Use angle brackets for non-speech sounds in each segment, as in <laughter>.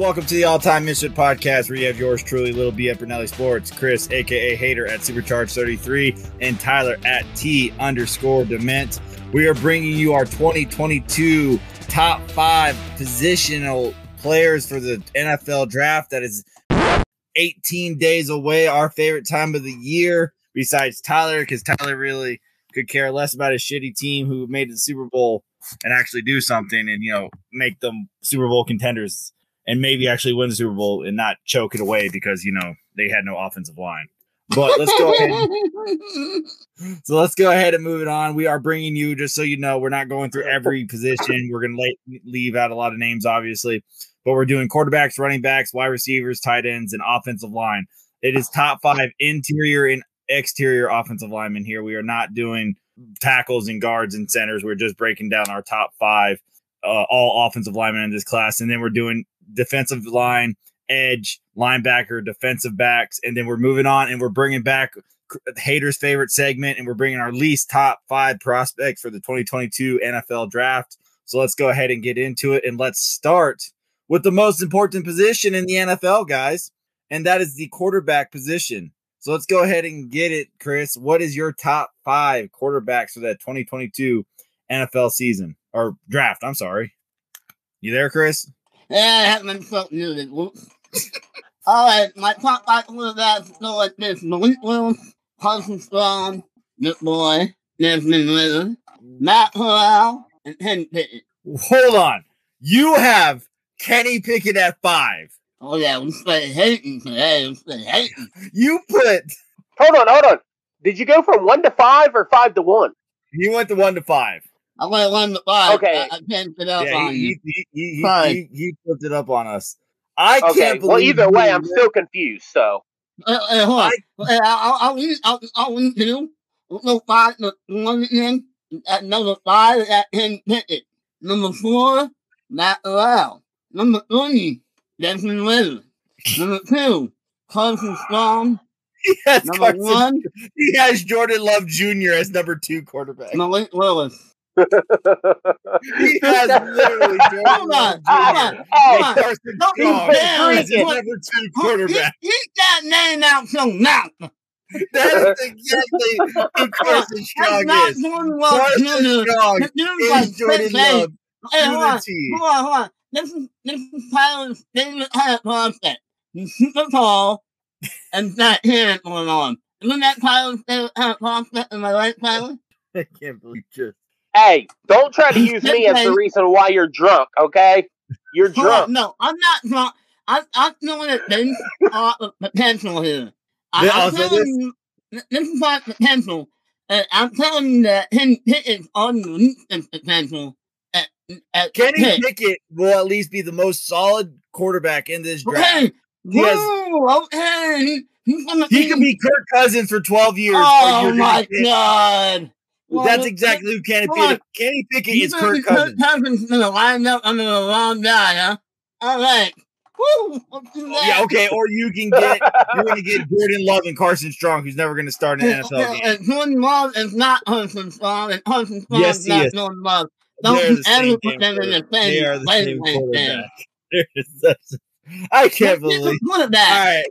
Welcome to the All Time Mission Podcast, where you have yours truly, Little B at Brunelli Sports, Chris, aka Hater at Supercharge 33, and Tyler at T underscore Dement. We are bringing you our 2022 top five positional players for the NFL draft. That is 18 days away, our favorite time of the year, besides Tyler, because Tyler really could care less about his shitty team who made the Super Bowl and actually do something and you know make them Super Bowl contenders and maybe actually win the Super Bowl and not choke it away because you know they had no offensive line. But let's go ahead. <laughs> so let's go ahead and move it on. We are bringing you just so you know we're not going through every position. We're going to leave out a lot of names, obviously, but we're doing quarterbacks, running backs, wide receivers, tight ends, and offensive line. It is top five interior and exterior offensive linemen here. We are not doing tackles and guards and centers. We're just breaking down our top five, uh, all offensive linemen in this class, and then we're doing defensive line, edge, linebacker, defensive backs, and then we're moving on and we're bringing back haters' favorite segment, and we're bringing our least top five prospects for the 2022 NFL Draft. So let's go ahead and get into it, and let's start with the most important position in the NFL, guys, and that is the quarterback position. So let's go ahead and get it, Chris. What is your top five quarterbacks for that 2022 NFL season or draft? I'm sorry. You there, Chris? Yeah, I haven't felt muted. All right, my top five quarterbacks go like this: Malik Willis, Carson Strong, Nick Boy, Desmond Ridder, Matt Corral, and Kenny Pickett. Hold on. You have Kenny Pickett at five. Oh yeah, we stay hating today. We stay hating. You put. Hold on, hold on. Did you go from one to five or five to one? You went to one to five. I went one to five. Okay. I, I can't fit up Yeah, on he, you. he, he, he, Fine. he, he flipped it up on us. I Okay. can't believe. Well, either way, I'm still confused. So Uh, uh, hold on. Uh, I'll, I'll, read- I'll, I'll read you. Number five, the one again. At number five, at Kenny Pickett. Number four, Matt Corral. Number three, Desmond Ridder. Number two, Carson Strong. <laughs> He has, Number Carson- one, he has Jordan Love Jr. as number two quarterback. Malik Willis. He has literally Jordan Hold Love on, hold on, Jr. Hey, hold on. Carson Don't be Strong fair. as He- number two quarterback. He, he got name out so now. That is exactly who Carson Strong not is. Jordan Love Carson Jr. Strong This dude's like is Jordan. Love Hey, hold on, hold on, hold on. This is this is Tyler's favorite kind of prospect. He's super tall and fat hair going on. Isn't that Tyler's favorite kind of prospect? Am I right, Tyler? <laughs> I can't believe just. Hey, don't try to use me as the reason why you're drunk. Okay, you're Hold on, drunk. no, I'm not drunk. I'm, I'm feeling that there's a lot of potential here. I, Yeah, I'm also telling this- you, this is my potential. And I'm telling you that him Pickett's unreached his potential at, at Kenny Pitt. Pickett will at least be the most solid quarterback in this draft. Okay. He has- Whoa, okay. He- He's gonna He could be Kirk Cousins for 12 years. Oh my god. Well, That's exactly who Kenny Pickett. Kenny Pickett You is Kirk Cousins. Cousins gonna line up under the wrong guy, huh? All right. Woo, that. Yeah, okay. Or you can get you're gonna get Jordan Love and Carson Strong, who's never gonna start an NFL game. And Jordan Love is not Carson Strong, and Carson Strong Yes, is not is. Jordan Love. Don't same ever put them in the quarterback. They same are the same quarterback. <laughs> I can't believe. Put it All back. right,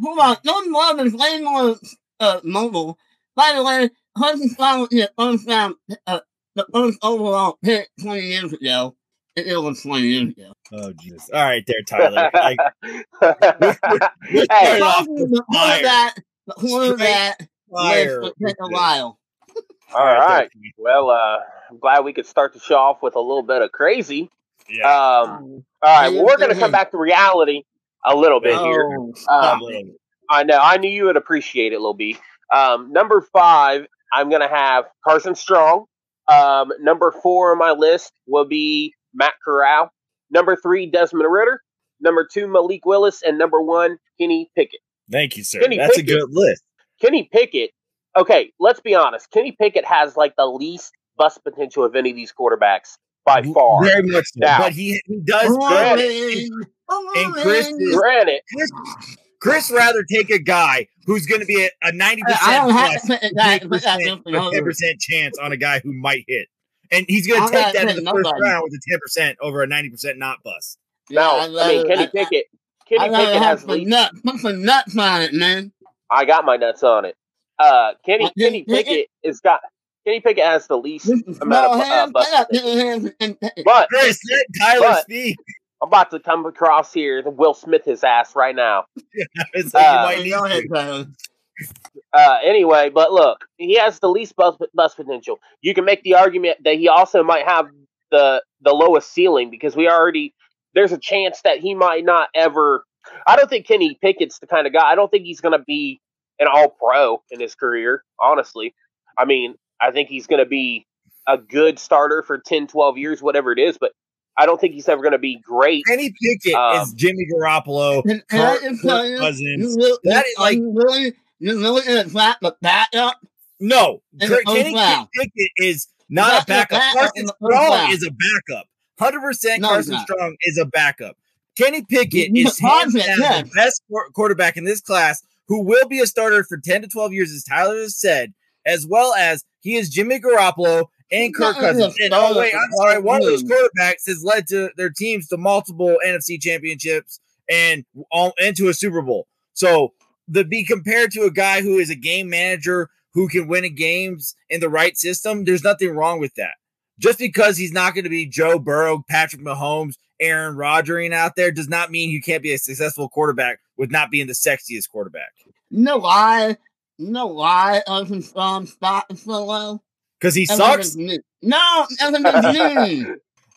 Hold on. Jordan Love is way more uh, mobile. By the way, Carson Strong was the first round, uh, the first overall pick 20 years ago. It, it was 20 years ago. oh Jesus! All right, there, <laughs> Tyler. Like, <laughs> hey, Right off the the fire. quarterback, the quarterback fire. lives to take a while. all right. Well, uh, I'm glad we could start the show off with a little bit of crazy. Yeah. Um, all right. Well, we're going to come back to reality a little bit here. Oh, Um, I know. I knew you would appreciate it, Lil B. Um, number five, I'm going to have Carson Strong. Um, number four on my list will be Matt Corral. Number three, Desmond Ridder. Number two, Malik Willis. And number one, Kenny Pickett. Thank you, sir. Kenny That's Pickett. a good list. Kenny Pickett, okay, let's be honest. Kenny Pickett has like the least bust potential of any of these quarterbacks by far. Very much so. Now- but he he does. Granted. And Chris is- Granted, Chris, Chris rather take a guy who's going to be a, a 90% I don't have plus <laughs> that, 10% a 10% chance on a guy who might hit. And he's going to take that in the first nobody. round with a 10% over a 90% not bust. No, I'd I mean rather- Kenny Pickett. Kenny I'd rather Pickett have has some least. nuts. Put some nuts on it, man. I got my nuts on it. Uh, Kenny Kenny Pickett- Pickett is got. Kenny Pickett has the least amount of uh, hands. I bust. got little hands and But Chris, let Tyler But- speak. I'm about to come across here to Will Smith his ass right now. <laughs> It's like Uh, you might need to. Uh, anyway, but look, he has the least bust, bust potential. You can make the argument that he also might have the the lowest ceiling because we already there's a chance that he might not ever. I don't think Kenny Pickett's the kind of guy. I don't think he's going to be an All Pro in his career. Honestly, I mean, I think he's going to be a good starter for 10, 12 years, whatever it is. But I don't think he's ever going to be great. Kenny Pickett Um, is Jimmy Garoppolo. And, and I Kirk, can you, Cousins. you really, That is like- you really, you really in a fact the backup. No, Kurt- Kenny round. Pickett is not That's a backup. backup Carson Strong round. is a backup. Hundred percent. No, Carson. Strong is a backup. Kenny Pickett He's is hands down yeah. the best quar- quarterback in this class, who will be a starter for ten to twelve years, as Tyler has said, as well as he is Jimmy Garoppolo and Kirk Cousins. And oh wait, I'm sorry, one of those quarterbacks has led to their teams to multiple NFC championships and all into a Super Bowl. So to be compared to a guy who is a game manager who can win a games in the right system, there's nothing wrong with that. Just because he's not going to be Joe Burrow, Patrick Mahomes, Aaron Rodgering out there does not mean you can't be a successful quarterback with not being the sexiest quarterback. No lie. No lie. know why Elton Strong stock is so low? Because he sucks. No.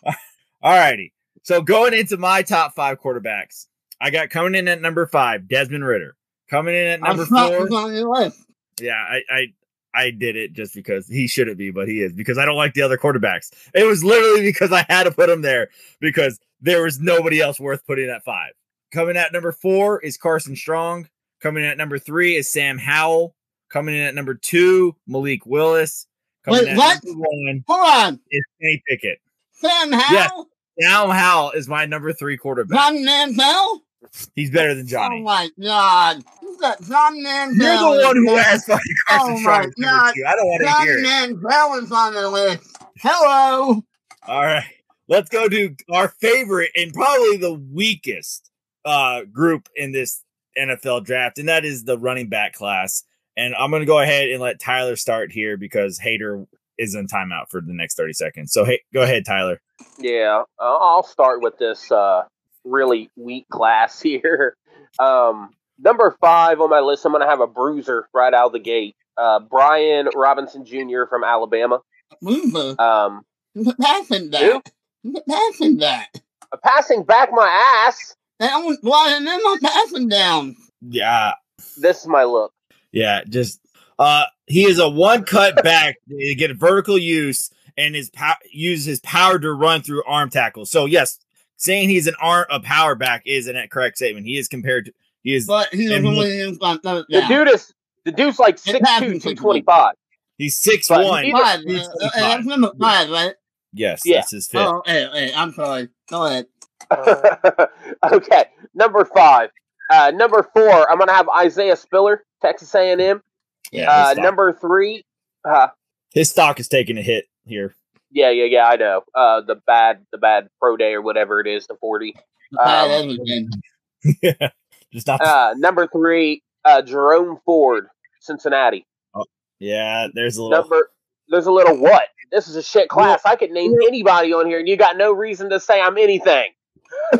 <laughs> All righty. So going into my top five quarterbacks, I got coming in at number five, Desmond Ridder. Coming in at number four, he's on your list. Yeah, I, I I did it just because he shouldn't be, but he is because I don't like the other quarterbacks. It was literally because I had to put him there because there was nobody else worth putting at five. Coming at number four is Carson Strong. Coming in at number three is Sam Howell. Coming in at number two, Malik Willis. Wait, what? one Hold on. is Kenny Pickett. Sam Yes. Howell? Sam Howell is my number three quarterback. John Manziel? He's better than Johnny. Oh my god. Who's that? John Manziel. You're the one who has fucking Carson Oh Strong my God. I don't want to hear it. Manziel is on the list. Hello. All right. Let's go to our favorite and probably the weakest uh group in this NFL draft, and that is the running back class. And I'm gonna go ahead and let Tyler start here because Hater is in timeout for the next 30 seconds. So hey, go ahead, Tyler. Yeah, uh, I'll start with this uh, really weak class <laughs> here. Um, number five on my list, I'm going to have a bruiser right out of the gate. Uh, Brian Robinson Jr. from Alabama. Mover. Um, passing Who? that? Who's passing that? passing back my ass. That was why and then I'm passing down. Yeah, This is my look. Yeah, just uh he is a one cut back <laughs> to get vertical use and his power use his power to run through arm tackles. So yes, saying he's an arm a power back is an correct statement. He is compared to he is But he was And only in front of The dude is the dude's like 6'2", passing 225. he's six But one. he- Five. He's Uh, uh, that's number five, right? Yes, Yeah. that's his fifth. Oh, hey, hey, I'm sorry. Go ahead. <laughs> okay, number five. Uh, number four, I'm gonna have Isaiah Spiller, Texas A&M. Yeah, his, Uh, number three, uh, his stock is taking a hit here. yeah, yeah, yeah, I know. Uh, the bad, the bad pro day or whatever it is, the forty. Bad Um, everything. <laughs> Just not. Uh, number three, uh, Jerome Ford, Cincinnati. Oh, yeah, there's a little. Number, there's a little what? This is a shit class. I could name anybody on here, and you got no reason to say I'm anything.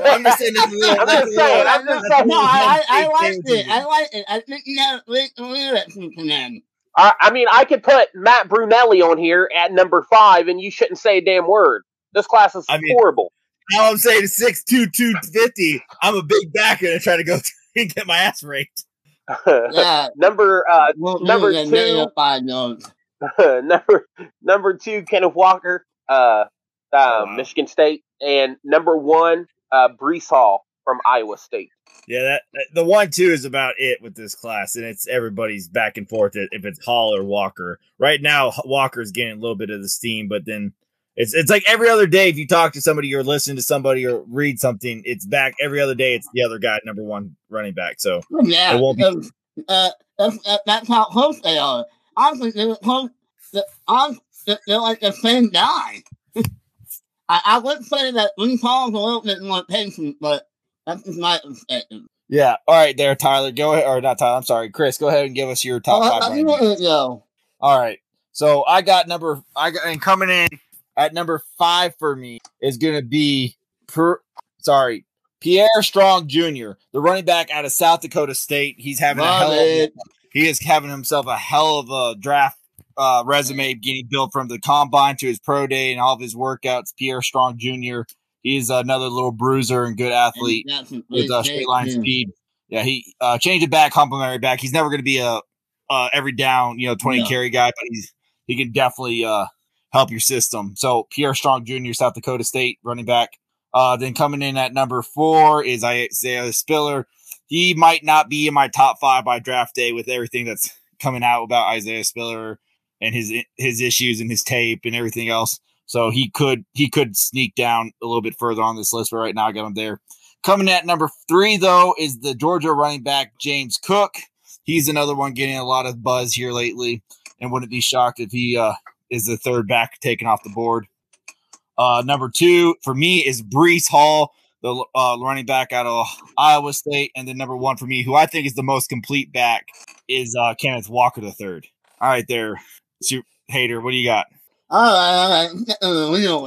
I'm just saying. That's a little, I'm that's just saying, I'm just that's a saying. No, little I, I, I liked it. I liked it. I think you have lyrics from them. I, I mean, I could put Matt Brunelli on here at number five, and you shouldn't say a damn word. This class is I mean- horrible. All I'm saying is six two two fifty. I'm a big backer and try to go through <laughs> and get my ass raped. <laughs> Yeah. number uh, Well, Number two. five notes. <laughs> number number two, Kenneth Walker, uh, uh, wow. Michigan State, and number one, uh, Breece Hall from Iowa State. Yeah, that, that- the one two is about it with this class, and it's everybody's back and forth if if it's Hall or Walker. Right now, Walker's getting a little bit of the steam, but then it's it's like every other day. If you talk to somebody or listen to somebody or read something, it's back every other day. It's the other guy, number one running back. So Yeah. It won't be- uh, that's, that's how close they are. Honestly, they're close. They're they're like the same guy. I, I would say that Paul's a little bit more patient, but that's just my perspective. Yeah. All right, there, Tyler. Go ahead, or not Tyler. I'm sorry, Chris. Go ahead and give us your top Oh, five. I- I running want backs. to go. All right. So I got number. I got and coming in at number five for me is going to be per. Sorry, Pierre Strong Jr., the running back out of South Dakota State. He's having a Love hell. Of, he is having himself a hell of a draft uh, resume getting built from the combine to his pro day and all of his workouts. Pierre Strong Jr. He's another little bruiser and good athlete And with uh, straight line too. speed. Yeah, he uh, changed it back, complimentary back. He's never going to be a uh, every down, you know, twenty No. carry guy, but he's he can definitely uh, help your system. So Pierre Strong Jr., South Dakota State running back. Uh, then coming in at number four is Isaiah Spiller. He might not be in my top five by draft day with everything that's coming out about Isaiah Spiller and his his issues and his tape and everything else. So he could he could sneak down a little bit further on this list, but right now I got him there. Coming at number three, though, is the Georgia running back James Cook. He's another one getting a lot of buzz here lately, and wouldn't be shocked if he uh, is the third back taken off the board. Uh, number two for me is Breece Hall, the uh, running back out of Iowa State, and then number one for me, who I think is the most complete back, is uh, Kenneth Walker the third. All right, there, Shoot, hater. What do you got? All right, all right. Uh, the real.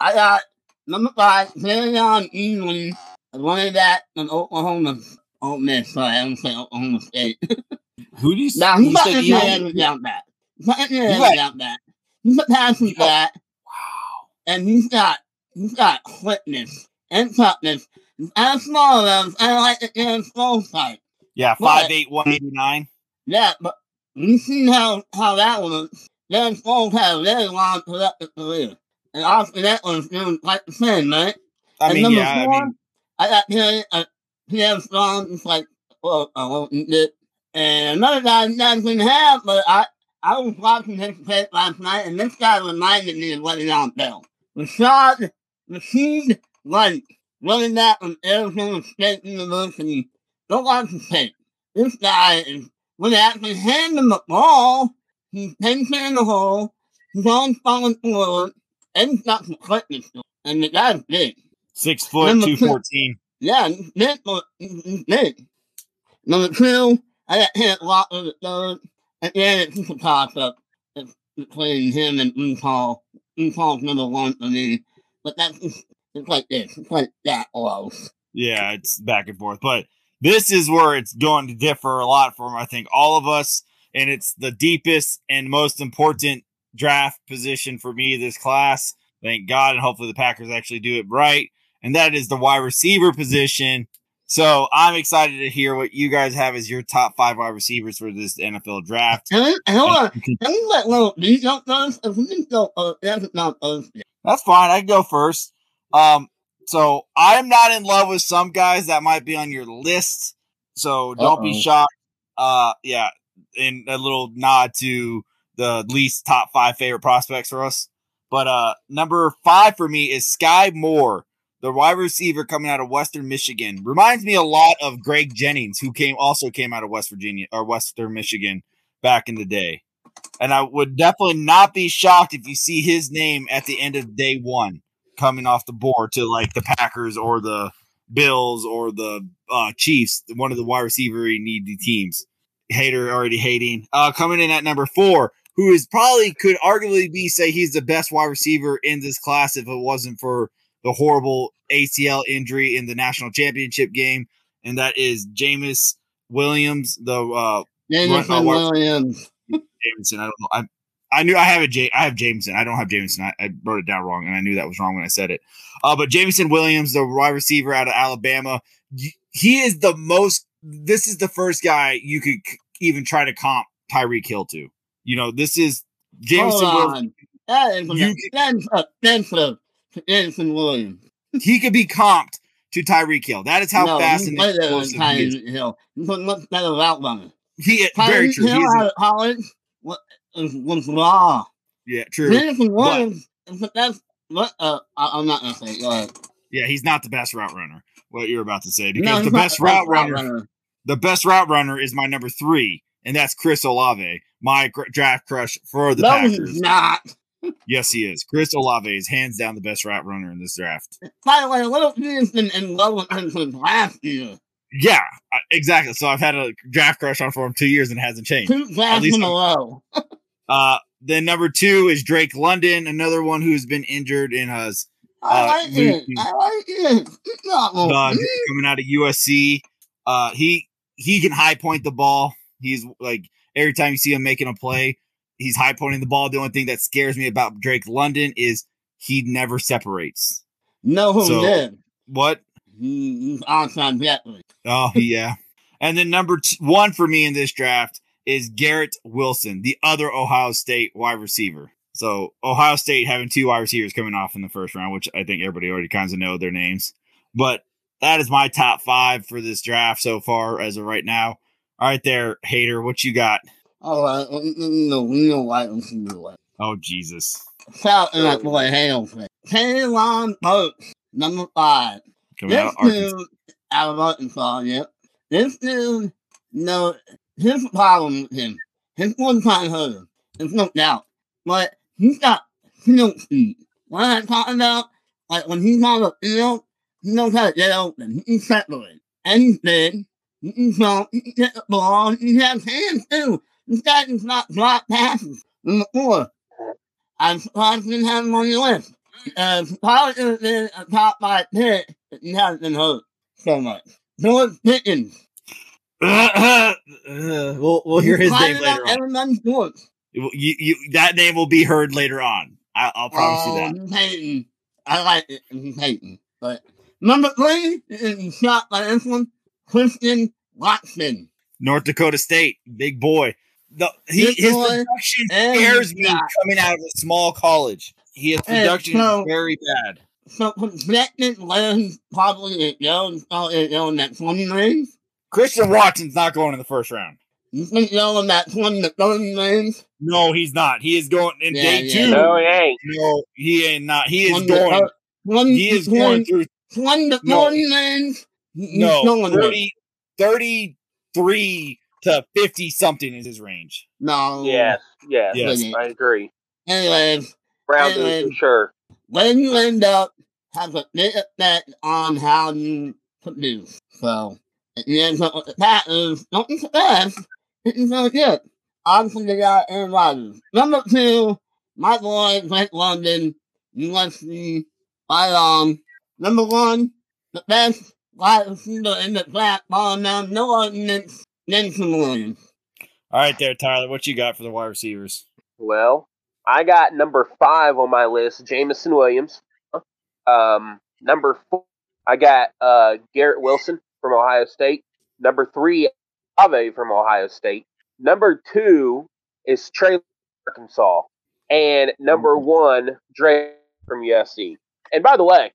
I got number five, Marion England, a running back from Oklahoma. Oh, Miss, sorry, I'm saying Oklahoma State. <laughs> Who do you? now, you he's said you- the down back. He's not in You the down back. He's a passing You got- back, Wow. and he's got, he's got quickness and toughness. As small as I like the damn slow side. Yeah, What? five eight one eighty nine. Yeah, but you see how, how that works. Dan Foles had a very long productive career. And that was doing quite the same, right? I and mean, number yeah, I mean, I got Pierre, uh, Pierre Strong, it's like, well, I won't it. And another guy that didn't have, but I, I was watching his tape last night, and this guy reminded me of Le'Veon Bell. Rachaad Rashid White, running back from Arizona State University. Go watch his tape. This guy is, when they actually hand him the ball, he's patient in the hole, he's on falling forward, and he's got quickness. And the guy's big. six foot Number two two. Yeah, he's big, but he's he's big. Number two, I got hit a lot with the third. And then it's just a toss up between him and. Blue Paul's number one for me. But that's just, it's like this. It's like that close. Yeah, it's back and forth, but this is where it's going to differ a lot from I think all of us, and it's the deepest and most important draft position for me this class. Thank God, and hopefully the Packers actually do it right, and that is the wide receiver position. So I'm excited to hear what you guys have as your top five wide receivers for this NFL draft. And then, hold on. Can- Can you let little D jump first? If we can go, uh, that's not first. That's fine. I can go first. Um, so I'm not in love with some guys that might be on your list. So don't be Uh-oh. shocked. Uh, yeah, and a little nod to the least top five favorite prospects for us. But uh, number five for me is Skyy Moore, the wide receiver coming out of Western Michigan. Reminds me a lot of Greg Jennings, who came also came out of West Virginia or Western Michigan back in the day. And I would definitely not be shocked if you see his name at the end of day one coming off the board to like the Packers or the Bills or the uh, Chiefs, one of the wide receiver needy teams. Hater already hating. Uh, coming in at number four, who is probably could arguably be say he's the best wide receiver in this class if it wasn't for the horrible ACL injury in the national championship game, and that is Jameis Williams, the uh, uh, Williams. <laughs> Jameson. I don't know. I I knew I have a J. I have Jameson. I don't have Jameson. I, I wrote it down wrong, and I knew that was wrong when I said it. Uh, but Jameson Williams, the wide receiver out of Alabama, he is the most. This is the first guy you could c- even try to comp Tyreek Hill to. You know, this is Jameson. Hold Williams. on. That is You that's offensive to Jameson Williams. He could be comped to Tyreek Hill. That is how no, fast and explosive he is. Hill. He's a much better route runner. He very true. Hill out of college was, was raw. yeah, true. Williams is the best. What? Uh, I, I'm not gonna say. Go. Yeah, he's not the best route runner. What you're about to say because he's the best route runner the best route runner is my number three, and that's Chris Olave, my gr- draft crush for the no, Packers. he's not. <laughs> Yes, he is. Chris Olave is hands down the best route runner in this draft. By the way, a Little Peter's been in love with him since last year. Yeah, uh, exactly. So I've had a draft crush on for him two years and it hasn't changed. Two drafts in a row. <laughs> Uh, then number two is Drake London, another one who's been injured and has I Uh, like we- it. I like it. It's not uh, coming out of USC. Uh, he he can high point the ball. He's like every time you see him making a play, he's high pointing the ball. The only thing that scares me about Drake London is he never separates. No, who So- did? What? He, he's. Oh yeah. and then number t- one for me in this draft is Garrett Wilson, the other Ohio State wide receiver. So Ohio State having two wide receivers coming off in the first round, which I think everybody already kind of know their names. But that is my top five for this draft so far as of right now. All right, there, hater, what you got? Oh, All right. No, why. We can do it. Oh Jesus, Shout out that boy Hale. Treylon Burks, number five. coming This out of dude out of Arkansas, yep. This dude, his problem with him, his one time hurdle, there's no doubt. But he's got field speed. What I'm talking about, like when he's on the field, he knows how to get open. He can separate. And he's big. He can jump. He can get the ball. He has hands too. This guy does not drop passes. Number four, I'm surprised he didn't have him on your list. Probably could have been a top five pick if he hasn't been hurt so much. George Pickens. <laughs> We'll we'll hear his name later on. You, you, that name will be heard later on. I, I'll promise you oh, that. Oh, Peyton. I like it. Peyton. But number three is shot by this one. Christian Watson. North Dakota State, big boy. The, he, Big his boy. production scares me coming out of a small college. He has production so- very bad. So projected where he's probably it goes, probably going that 20 range. Christian Watson's not going in the first round. You think going that 20 to 30 range? No, he's not. He is going in Yeah, day yeah. two. No, he ain't. No, he ain't not. He is 20 to going. 30 20 He is to going through 20 to No. 40 range. He's no 30, 33 to 50 something is his range. No. Yes, yes, Yes. I agree. Anyways, Round two Anyway. for sure. when you end up has a big effect on how you produce. So, if you end up with the don't be surprised. It's really good. Obviously, they got Aaron Rodgers. Number two, my boy, Drake London, USC, right on. Number one, the best wide receiver in the draft, ball now, no arguments, Jason Williams. All right, there, Tyler. What you got for the wide receivers? Well, I got number five on my list, Jameson Williams. Um, number four, I got uh, Garrett Wilson from Ohio State. Number three, Ave from Ohio State. Number two is Trey from Arkansas, and number one, Dre from USC. And by the way,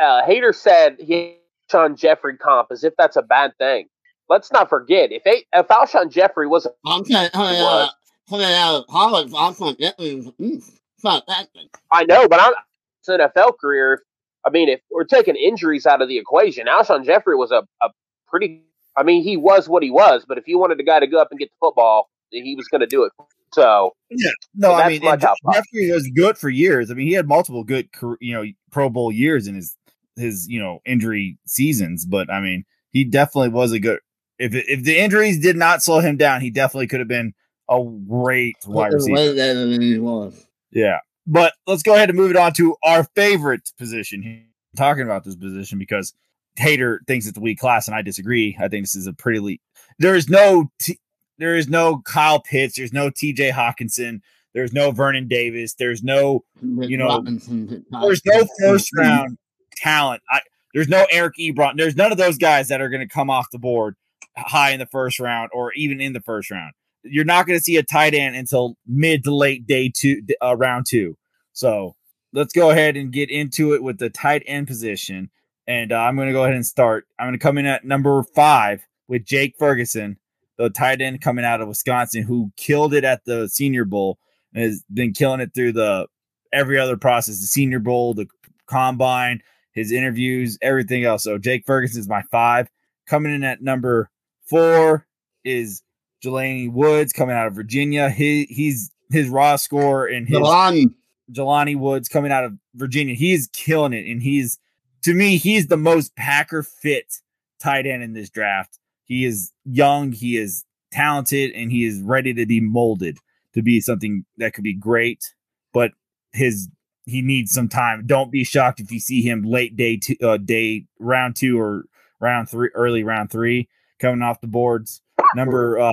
uh, Hater said he Sean Jeffery comp as if that's a bad thing. Let's not forget if a, if Alshon Jeffery was a I'm saying, coming out, coming out of college, I'm going to it's not that thing. I know, but I'm it's NFL career. I mean, if we're taking injuries out of the equation, Alshon Jeffery was a, a pretty. I mean, he was what he was, but if you wanted a guy to go up and get the football, he was going to do it. So yeah, No, So I mean, my top five. Jeffery was good for years. I mean, he had multiple good, you know, Pro Bowl years in his his you know injury seasons. But I mean, he definitely was a good. If if the injuries did not slow him down, he definitely could have been a great wide receiver. way better than he was. Yeah. But let's go ahead and move it on to our favorite position. here. Talking about this position because Hater thinks it's a weak class, and I disagree. I think this is a pretty le There is no T- there is no Kyle Pitts. There's no T.J. Hockenson. There's no Vernon Davis. There's no You know, there's no first round talent. I, there's no Eric Ebron. There's none of those guys that are going to come off the board high in the first round or even in the first round. You're not going to see a tight end until mid to late day two, uh, round two. So let's go ahead and get into it with the tight end position. And uh, I'm going to go ahead and start. I'm going to come in at number five with Jake Ferguson, the tight end coming out of Wisconsin, who killed it at the Senior Bowl and has been killing it through the every other process, the Senior Bowl, the combine, his interviews, everything else. So Jake Ferguson is my five. Coming in at number four is Jelani Woods coming out of Virginia. He he's his raw score and his Jelani. Jelani Woods coming out of Virginia. He's killing it. And he's, to me, he's the most Packer fit tight end in this draft. He is young, he is talented, and he is ready to be molded to be something that could be great. But his he needs some time. Don't be shocked if you see him late day two, uh, day round two or round three, early round three coming off the boards. Number uh,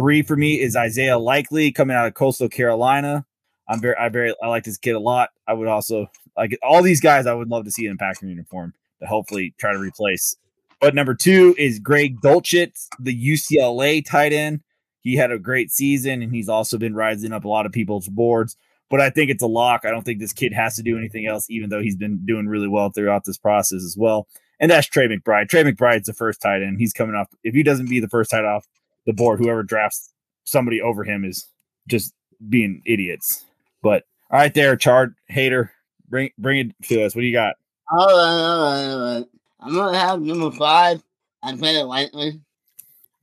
three for me is Isaiah Likely coming out of Coastal Carolina. I'm very, I very, I like this kid a lot. I would also like all these guys. I would love to see in Packer uniform to hopefully try to replace. But number two is Greg Dulcich, the UCLA tight end. He had a great season, and he's also been rising up a lot of people's boards. But I think it's a lock. I don't think this kid has to do anything else, even though he's been doing really well throughout this process as well. And that's Trey McBride. Trey McBride's the first tight end. He's coming off. If he doesn't be the first tight off the board, whoever drafts somebody over him is just being idiots. But all right, there, Chard Hater, bring bring it to us. What do you got? All right, all right, all right. I'm gonna have number five. I played it lightly,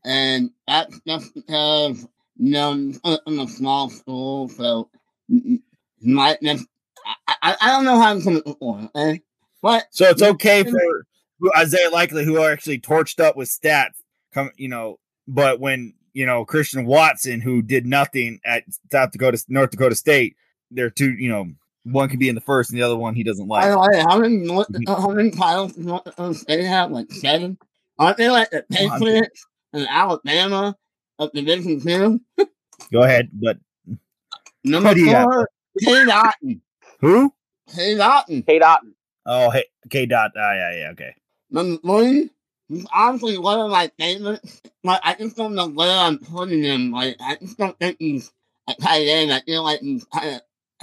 and that's just because uh, you know I'm a small school, so might just I, I, I don't know how I'm gonna perform. Okay? But So it's okay for Isaiah Likely, who are actually torched up with stats, come you know, but when you know Christian Watson, who did nothing at South Dakota, North Dakota State, they're two, you know, one could be in the first and the other one he doesn't I like. don't know how many North, how many titles does North State have? Like seven? Aren't they like the Come on. Patriots and Alabama of the Division Two? Go ahead, but Number What do you four, Cade Otton. who? Cade Otton. Cade Otton. Oh, hey, K. Dot. Ah, yeah, yeah, okay. Number three, he's honestly one of my favorites. But I just don't know where I'm putting him. Like I just don't think he's a tight end. I feel like he's kind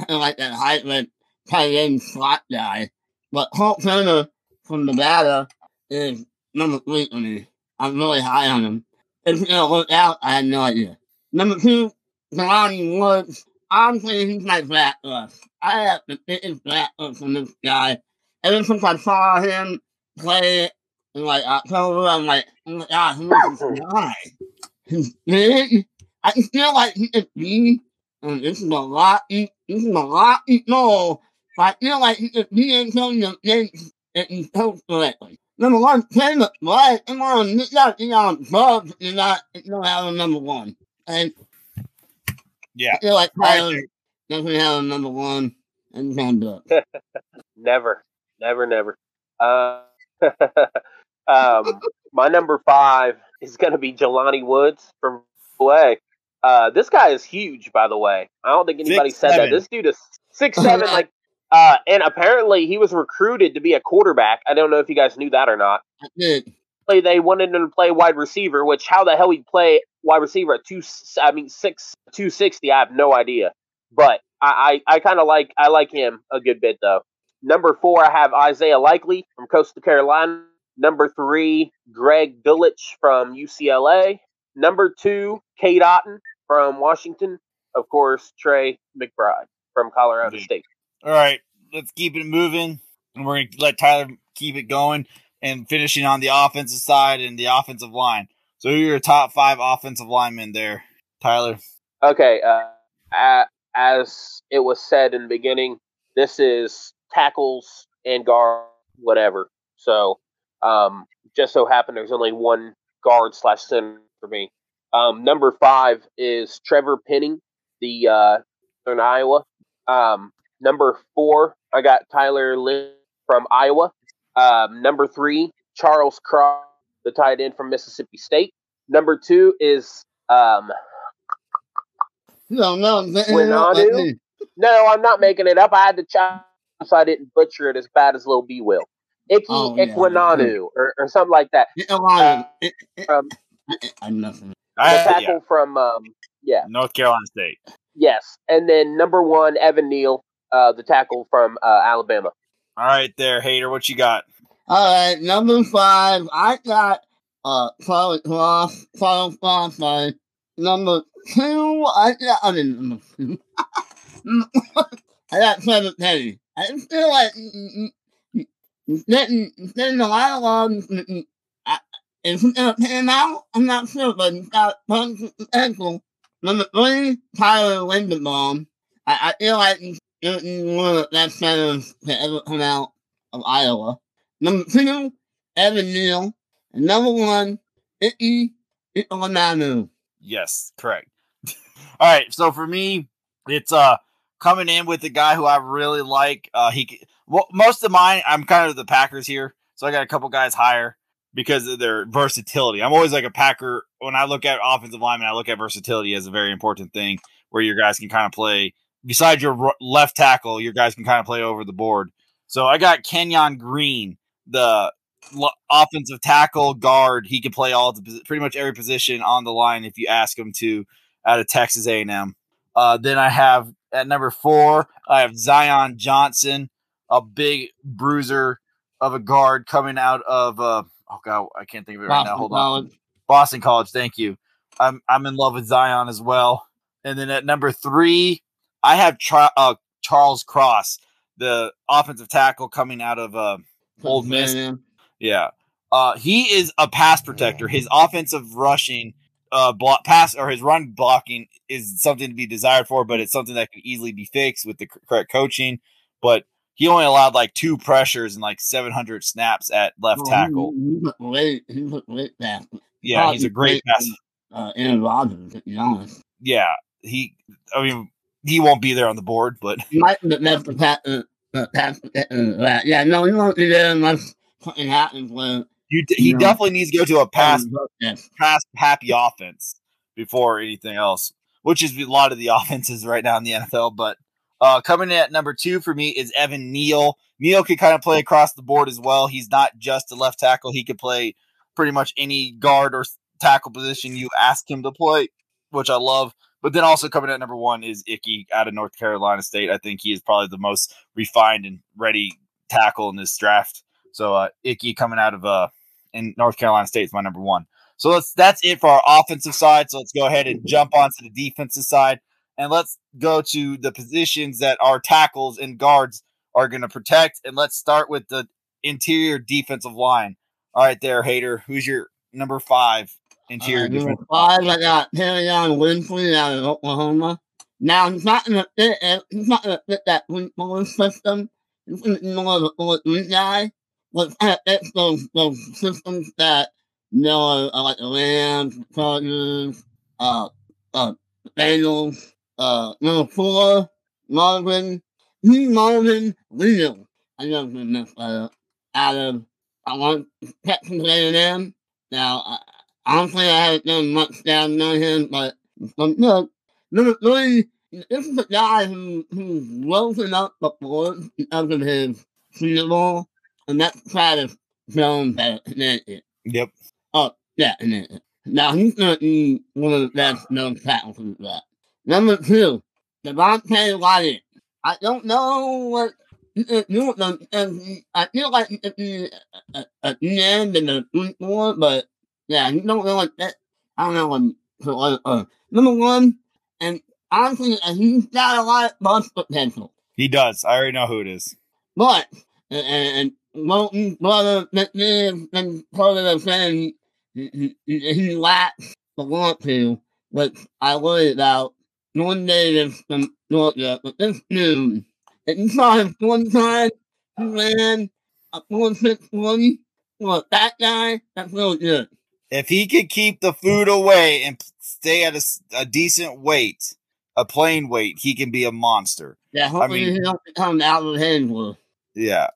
of, like that hybrid tight end slot guy. But Cole Turner from Nevada is number three for me. I'm really high on him. If he's gonna work out, I have no idea. Number two, Jelani Woods. Honestly, he's my black. I have the biggest black rush from this guy. Ever since I saw him play in like October, I'm like, oh my god, who is this <laughs> guy? He's big. I just feel like he could be, and this is a lot, this is a lot no, but I feel like he could be in some of the things that he's coached correctly. Number one, Ken McBride, come on, you gotta be on bugs, you're not, you don't have a number one. And Yeah. I feel like Right Tyler doesn't have a number one, and he's gonna do it. <laughs> Never, never, never. Uh, <laughs> um, my number five is going to be Jelani Woods from Play. Uh, this guy is huge, by the way. I don't think anybody Six, said seven. that. This dude is six <laughs> seven, like, uh, and apparently he was recruited to be a quarterback. I don't know if you guys knew that or not. I did. Play they wanted him to play wide receiver, which how the hell he'd play wide receiver at two? I mean six two sixty. I have no idea, but I I, I kind of like I like him a good bit though. Number four, I have Isaiah Likely from Coastal Carolina. Number three, Greg Dulcich from UCLA. Number two, Cade Otton from Washington. Of course, Trey McBride from Colorado Indeed. State. All right, let's keep it moving, and we're gonna let Tyler keep it going and finishing on the offensive side and the offensive line. So, who are your top five offensive linemen there, Tyler? Okay, uh, as it was said in the beginning, this is tackles and guard, whatever. So, um, just so happened there's only one guard slash center for me. Um, number five is Trevor Penning, the uh, from Iowa. Um, number four, I got Tyler Lynn from Iowa. Um, number three, Charles Cross, the tight end from Mississippi State. Number two is um, No, no, Winanu? No, I'm not making it up. I had to chop so I didn't butcher it as bad as Lil B will. Icky Oh, yeah. Iquinanu or, or something like that. Get a line. It- it- Um, I'm nothing. the I, tackle yeah, from um, yeah, North Carolina State. yes, and then number one Evan Neal, uh, the tackle from uh, Alabama. All right, there, hater. What you got? All right, number five. I got uh Charlie Cross, Charles Cross. Sorry. Number two, I got. I mean, number two. <laughs> I got Trevor Penny. I feel like mm, mm, mm, he's getting he's getting a lot of. Mm, mm, gonna pan out, I'm not sure, but he's got tons of potential. Number three, Tyler Linderbaum. I, I feel like he's one of the best centers to ever come out of Iowa. Number two, Evan Neal. And number one, Icky Ikamanu. Yes, correct. <laughs> All right, so for me, it's uh coming in with the guy who I really like. Uh, he well, most of mine, I'm kind of the Packers here, so I got a couple guys higher because of their versatility. I'm always like a Packer when I look at offensive lineman. I look at versatility as a very important thing, where your guys can kind of play. Besides your left tackle, your guys can kind of play over the board. So I got Kenyon Green, the offensive tackle guard. He can play all the, pretty much every position on the line if you ask him to. Out of Texas A&M. Uh, then I have at number four, I have Zion Johnson, a big bruiser of a guard coming out of uh, oh god, I can't think of it right Boston now. Hold College. on, Boston College. Thank you. I'm I'm in love with Zion as well. And then at number three, I have Char- uh, Charles Cross, the offensive tackle coming out of uh, Ole Miss. Yeah, uh, he is a pass protector. His offensive rushing uh, block pass or his run blocking is something to be desired for, but it's something that can easily be fixed with the correct coaching. But he only allowed like two pressures and like 700 snaps at left oh, tackle. He, he, he, yeah, he's a great pass. Uh, Aaron Rodgers, to be honest. Yeah, he. I mean, he won't be there on the board, but he might be the pass. Uh, uh, pass uh, yeah, no, he won't be there unless something happens where you, he yeah. definitely needs to go to a pass pass happy offense before anything else, which is a lot of the <laughs> offenses right now in the NFL. But uh, coming in at number two for me is Evan Neal. Neal can kind of play across the board as well. He's not just a left tackle; he could play pretty much any guard or tackle position you ask him to play, which I love. But then also coming at number one is Icky out of North Carolina State. I think he is probably the most refined and ready tackle in this draft. So uh, Icky coming out of uh, in North Carolina State is my number one. So let's that's it for our offensive side. So let's go ahead and jump onto the defensive side, and let's go to the positions that our tackles and guards are going to protect. And let's start with the interior defensive line. All right, there, hater. Who's your number five interior? Uh, number five, I got Perrion Winfrey out of Oklahoma. Now he's not going to fit. He's not going to fit that Winfrey system. He's more of a four guy well, that's those, those systems that you know, uh, like the Rams, Chargers, uh, uh, Bengals, uh, number four, Marvin, Marvin Leo. I know I'm mess that. Out of, I want Texas A&M. Now, I, honestly, I haven't done much down on him, but, but no, number three, this is a guy who, who's risen up before because of his Bowl and that's kind of better than it. Yep. Oh, yeah, and then now he's gonna be one of the best known tackles in that. Number two, Devonte Wyatt. I don't know what uh, you know, uh, I feel like uh, at the end in the week four, but yeah, you don't know what that. I don't know what. So, uh, uh, number one, and honestly, he's got a lot of bust potential. He does. I already know who it is. But and, and Moulton brother and part of the fan he, he, he lacks the want to, which I worry about. One Davis from Georgia, but this you saw him one time, he ran a 461. Well, that guy, that's really good. If he could keep the food away and stay at a, a decent weight, a plain weight, he can be a monster. Yeah, hopefully I mean, he don't become out of hand Yeah.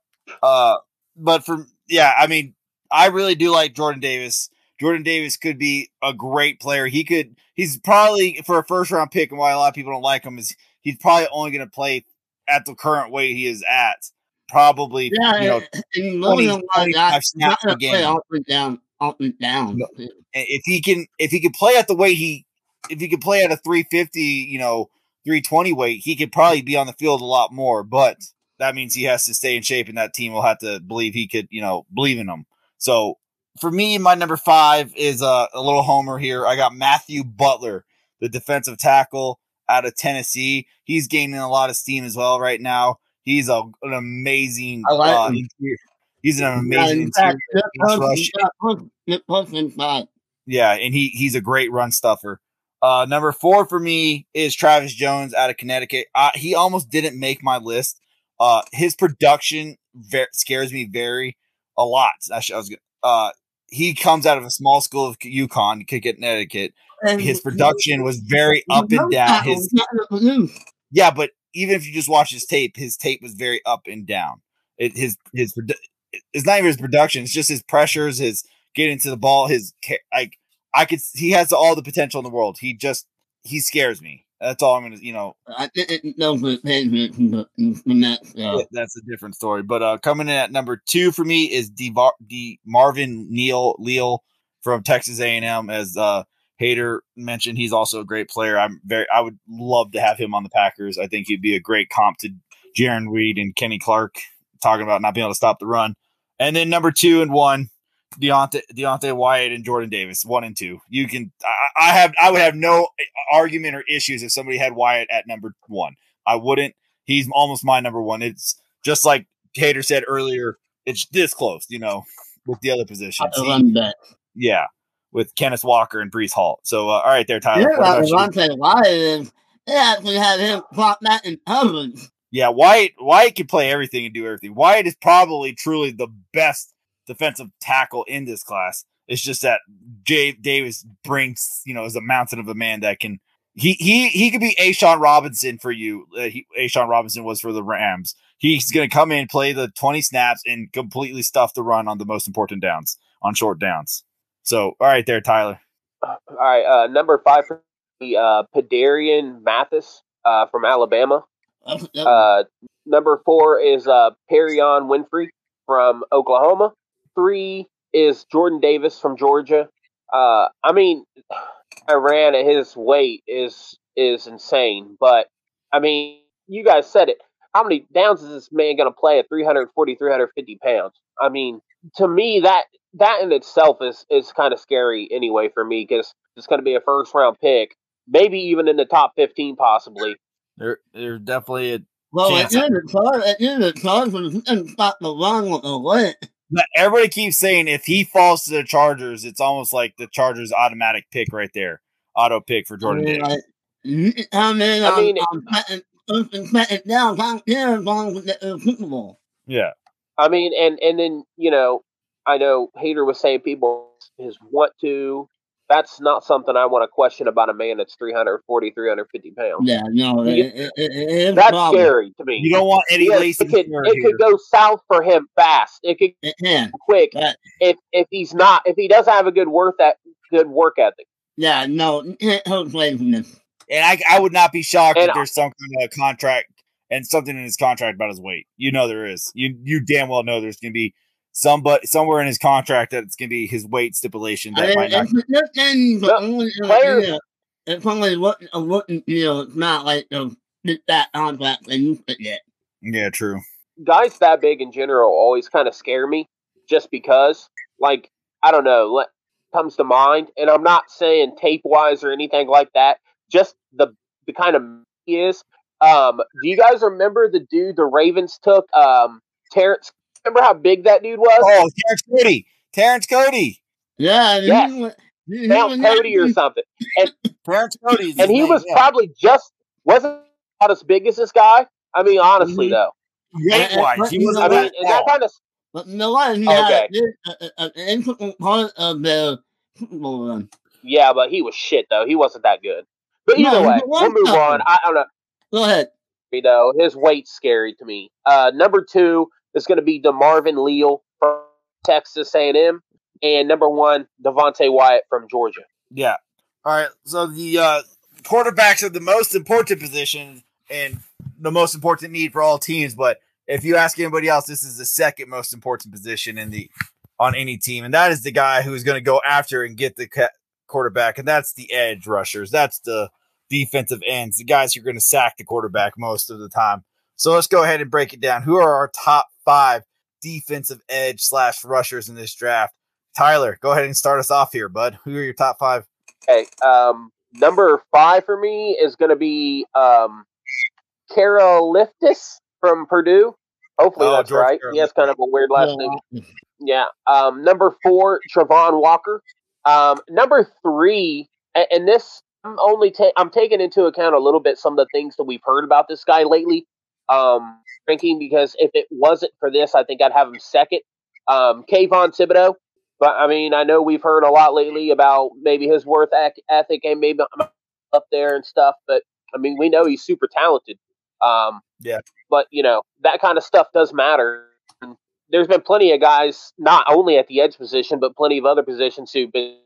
Uh, but for yeah, I mean, I really do like Jordan Davis. Jordan Davis could be a great player. He could. He's probably for a first round pick, and why a lot of people don't like him is he's probably only going to play at the current weight he is at. Probably, yeah, you know, 20, 25 snaps a game. Up and down, up and down. If he can, if he can play at the weight he, if he could play at a 350, you know, 320 weight, he could probably be on the field a lot more. But that means he has to stay in shape, and that team will have to believe he could, you know, believe in him. So for me, my number five is uh, a little homer here. I got Matthew Butler, the defensive tackle out of Tennessee. He's gaining a lot of steam as well right now. He's a, an amazing. I like uh. He's an amazing. Yeah, fact, yeah, and he he's a great run stuffer. Uh, number four for me is Travis Jones out of Connecticut. Uh, he almost didn't make my list. Uh, his production ver- scares me very a lot. I was uh, he comes out of a small school of UConn, Connecticut. And His production was very up and down. His yeah, but even if you just watch his tape, his tape was very up and down. It, his his it's not even his production; it's just his pressures, his getting to the ball, his like I could. He has all the potential in the world. He just he scares me. That's all I'm gonna. You know, I didn't know the. Uh, that's a different story. But uh coming in at number two for me is DeVar- DeMarvin Neal Leal from Texas A&M. As uh Hater mentioned, he's also a great player. I'm very. I would love to have him on the Packers. I think he'd be a great comp to Jarran Reed and Kenny Clark. Talking about not being able to stop the run. And then number two and one, Devonte, Devonte Wyatt and Jordan Davis, one and two. You can, I, I have, I would have no argument or issues if somebody had Wyatt at number one. I wouldn't. He's almost my number one. It's just like Hater said earlier. It's this close, you know, with the other positions. I He- yeah, with Kenneth Walker and Breece Hall. So, uh, all right, there, Tyler. About? Devonte Wyatt is they actually had him plot that in heaven. Yeah, Wyatt Wyatt can play everything and do everything. Wyatt is probably truly the best defensive tackle in this class. It's just that Jay Davis brings, you know, is a mountain of a man that can he he he could be a Sean Robinson for you. Uh, he, a Sean Robinson was for the Rams. He's going to come in, play the twenty snaps, and completely stuff the run on the most important downs, on short downs. So, all right, there, Tyler. All right, uh, number five for the uh, Phidarian Mathis uh, from Alabama. Uh, number four is uh, Perrion Winfrey from Oklahoma. Three is Jordan Davis from Georgia. Uh, I mean, <sighs> Iran at his weight is is insane, but I mean, you guys said it. How many downs is this man going to play at 340, 350 pounds? I mean, to me, that that in itself is is kind of scary anyway for me because it's going to be a first round pick, maybe even in the top 15 possibly. They're they're definitely a well, at chance. the end of the charge, at the end of the charge, didn't stop the run with the weight. But everybody keeps saying if he falls to the Chargers, it's almost like the Chargers automatic pick right there, auto pick for Jordan mm-hmm. I mean, Davis. like, you can come in I on, mean, on second, first and second down, I don't care as long as it's a uh, Super Bowl. Yeah, I mean, and and then you know, I know Hater was saying people his want to. That's not something I want to question about a man that's 340, 350 pounds. Yeah, no, it, it, it, it is a That's problem. scary to me. you don't want any Yes, Lacy. it could it could go south for him fast. It could It can. quick That, if if he's not if he doesn't have a good work that good work ethic. yeah, no, you can't hold away from this. and I, I would not be shocked And if there's some kind of contract and something in his contract about his weight. You know there is. You you damn well know there's going to be some but somewhere in his contract that it's going to be his weight stipulation I that mean, might not. it's but No, only in a players- It's only what a looking deal. It's not like the that contract they used to get. Yeah, true. Guys that big in general always kind of scare me, just because. Like I don't know, what comes to mind, and I'm not saying tape wise or anything like that. Just the the kind of he is. Um, do you guys remember the dude the Ravens took? Um, Terrence. Remember how big that dude was? Oh, Terrence Cody. Terrence Cody. Yeah, and Yes. he, he, he Mount was Cody or actually- something. <laughs> Terrence Cody. and he name, was yeah. probably just wasn't about as big as this guy. I mean, honestly Mhm. though, weight wise. He was I mean, that and that tall. kind of But you know what? He Okay. had an integral part of the Super Bowl run. yeah, but he was shit though. He wasn't that good. But either he way, was we'll move on. I, I don't know. Go ahead. You know, his weight's scary to me. Uh, number two is going to be DeMarvin Leal from Texas A&M, and number one Devonte Wyatt from Georgia. Yeah. All right. So the uh, quarterbacks are the most important position and the most important need for all teams. But if you ask anybody else, this is the second most important position in the on any team, and that is the guy who is going to go after and get the ca- quarterback, and that's the edge rushers. That's the defensive ends, the guys who are going to sack the quarterback most of the time. So let's go ahead and break it down. Who are our top five defensive edge slash rushers in this draft? Tyler, go ahead and start us off here, bud. Who are your top five? Okay. Um, number five for me is going to be um, Karlaftis from Purdue. Hopefully Oh, that's George right. He has kind of a weird last name. Yeah. Yeah. Um, number four, Travon Walker. Um, number three, and, and this I'm only ta- I'm taking into account a little bit some of the things that we've heard about this guy lately. Um, thinking because if it wasn't for this, I think I'd have him second. Um, Kayvon Thibodeaux, but I mean, I know we've heard a lot lately about maybe his worth ethic and maybe up there and stuff, but I mean, we know he's super talented. Um, yeah. But you know that kind of stuff does matter. And there's been plenty of guys, not only at the edge position, but plenty of other positions who've been.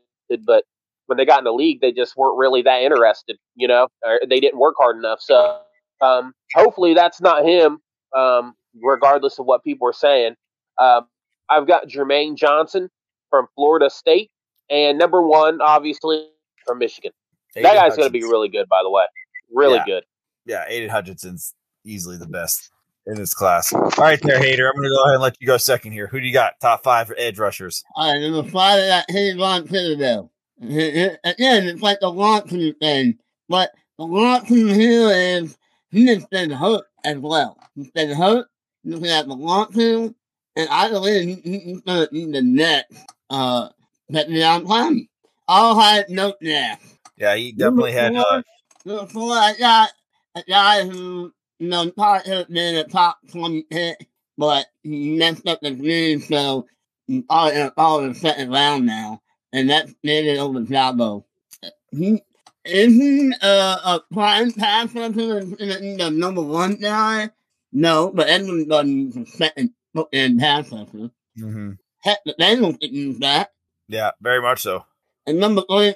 But when they got in the league, they just weren't really that interested. You know, or they didn't work hard enough. So um, hopefully that's not him. Um, regardless of what people are saying, um, I've got Jermaine Johnson from Florida State, and number one, obviously from Michigan. Aidan that guy's going to be really good, by the way. Really yeah. good. Yeah, Aidan Hutchinson's easily the best in this class. All right, there, hater. I'm going to go ahead and let you go second here. Who do you got? Top five for edge rushers. All right, number five, I got Kayvon Thibodeaux. Again, it's like the launching thing, but the launching here is he has been hurt as well. He's been hurt. Looking at the launching, and I believe he, he's going to need the next uh, touchdown plan. I'll have note there. Yeah, he definitely had. Uh, before I got a guy who, you know, probably have been a top 20 hit, but he messed up the green, so he's probably in the second round now. And that's made it over Jabo. He isn't uh, a prime pass rusher in, in the number one guy. No, but Edmund doesn't the second in pass rusher. Mm-hmm. Heck, the Bengals could use that. Yeah, very much so. And number three,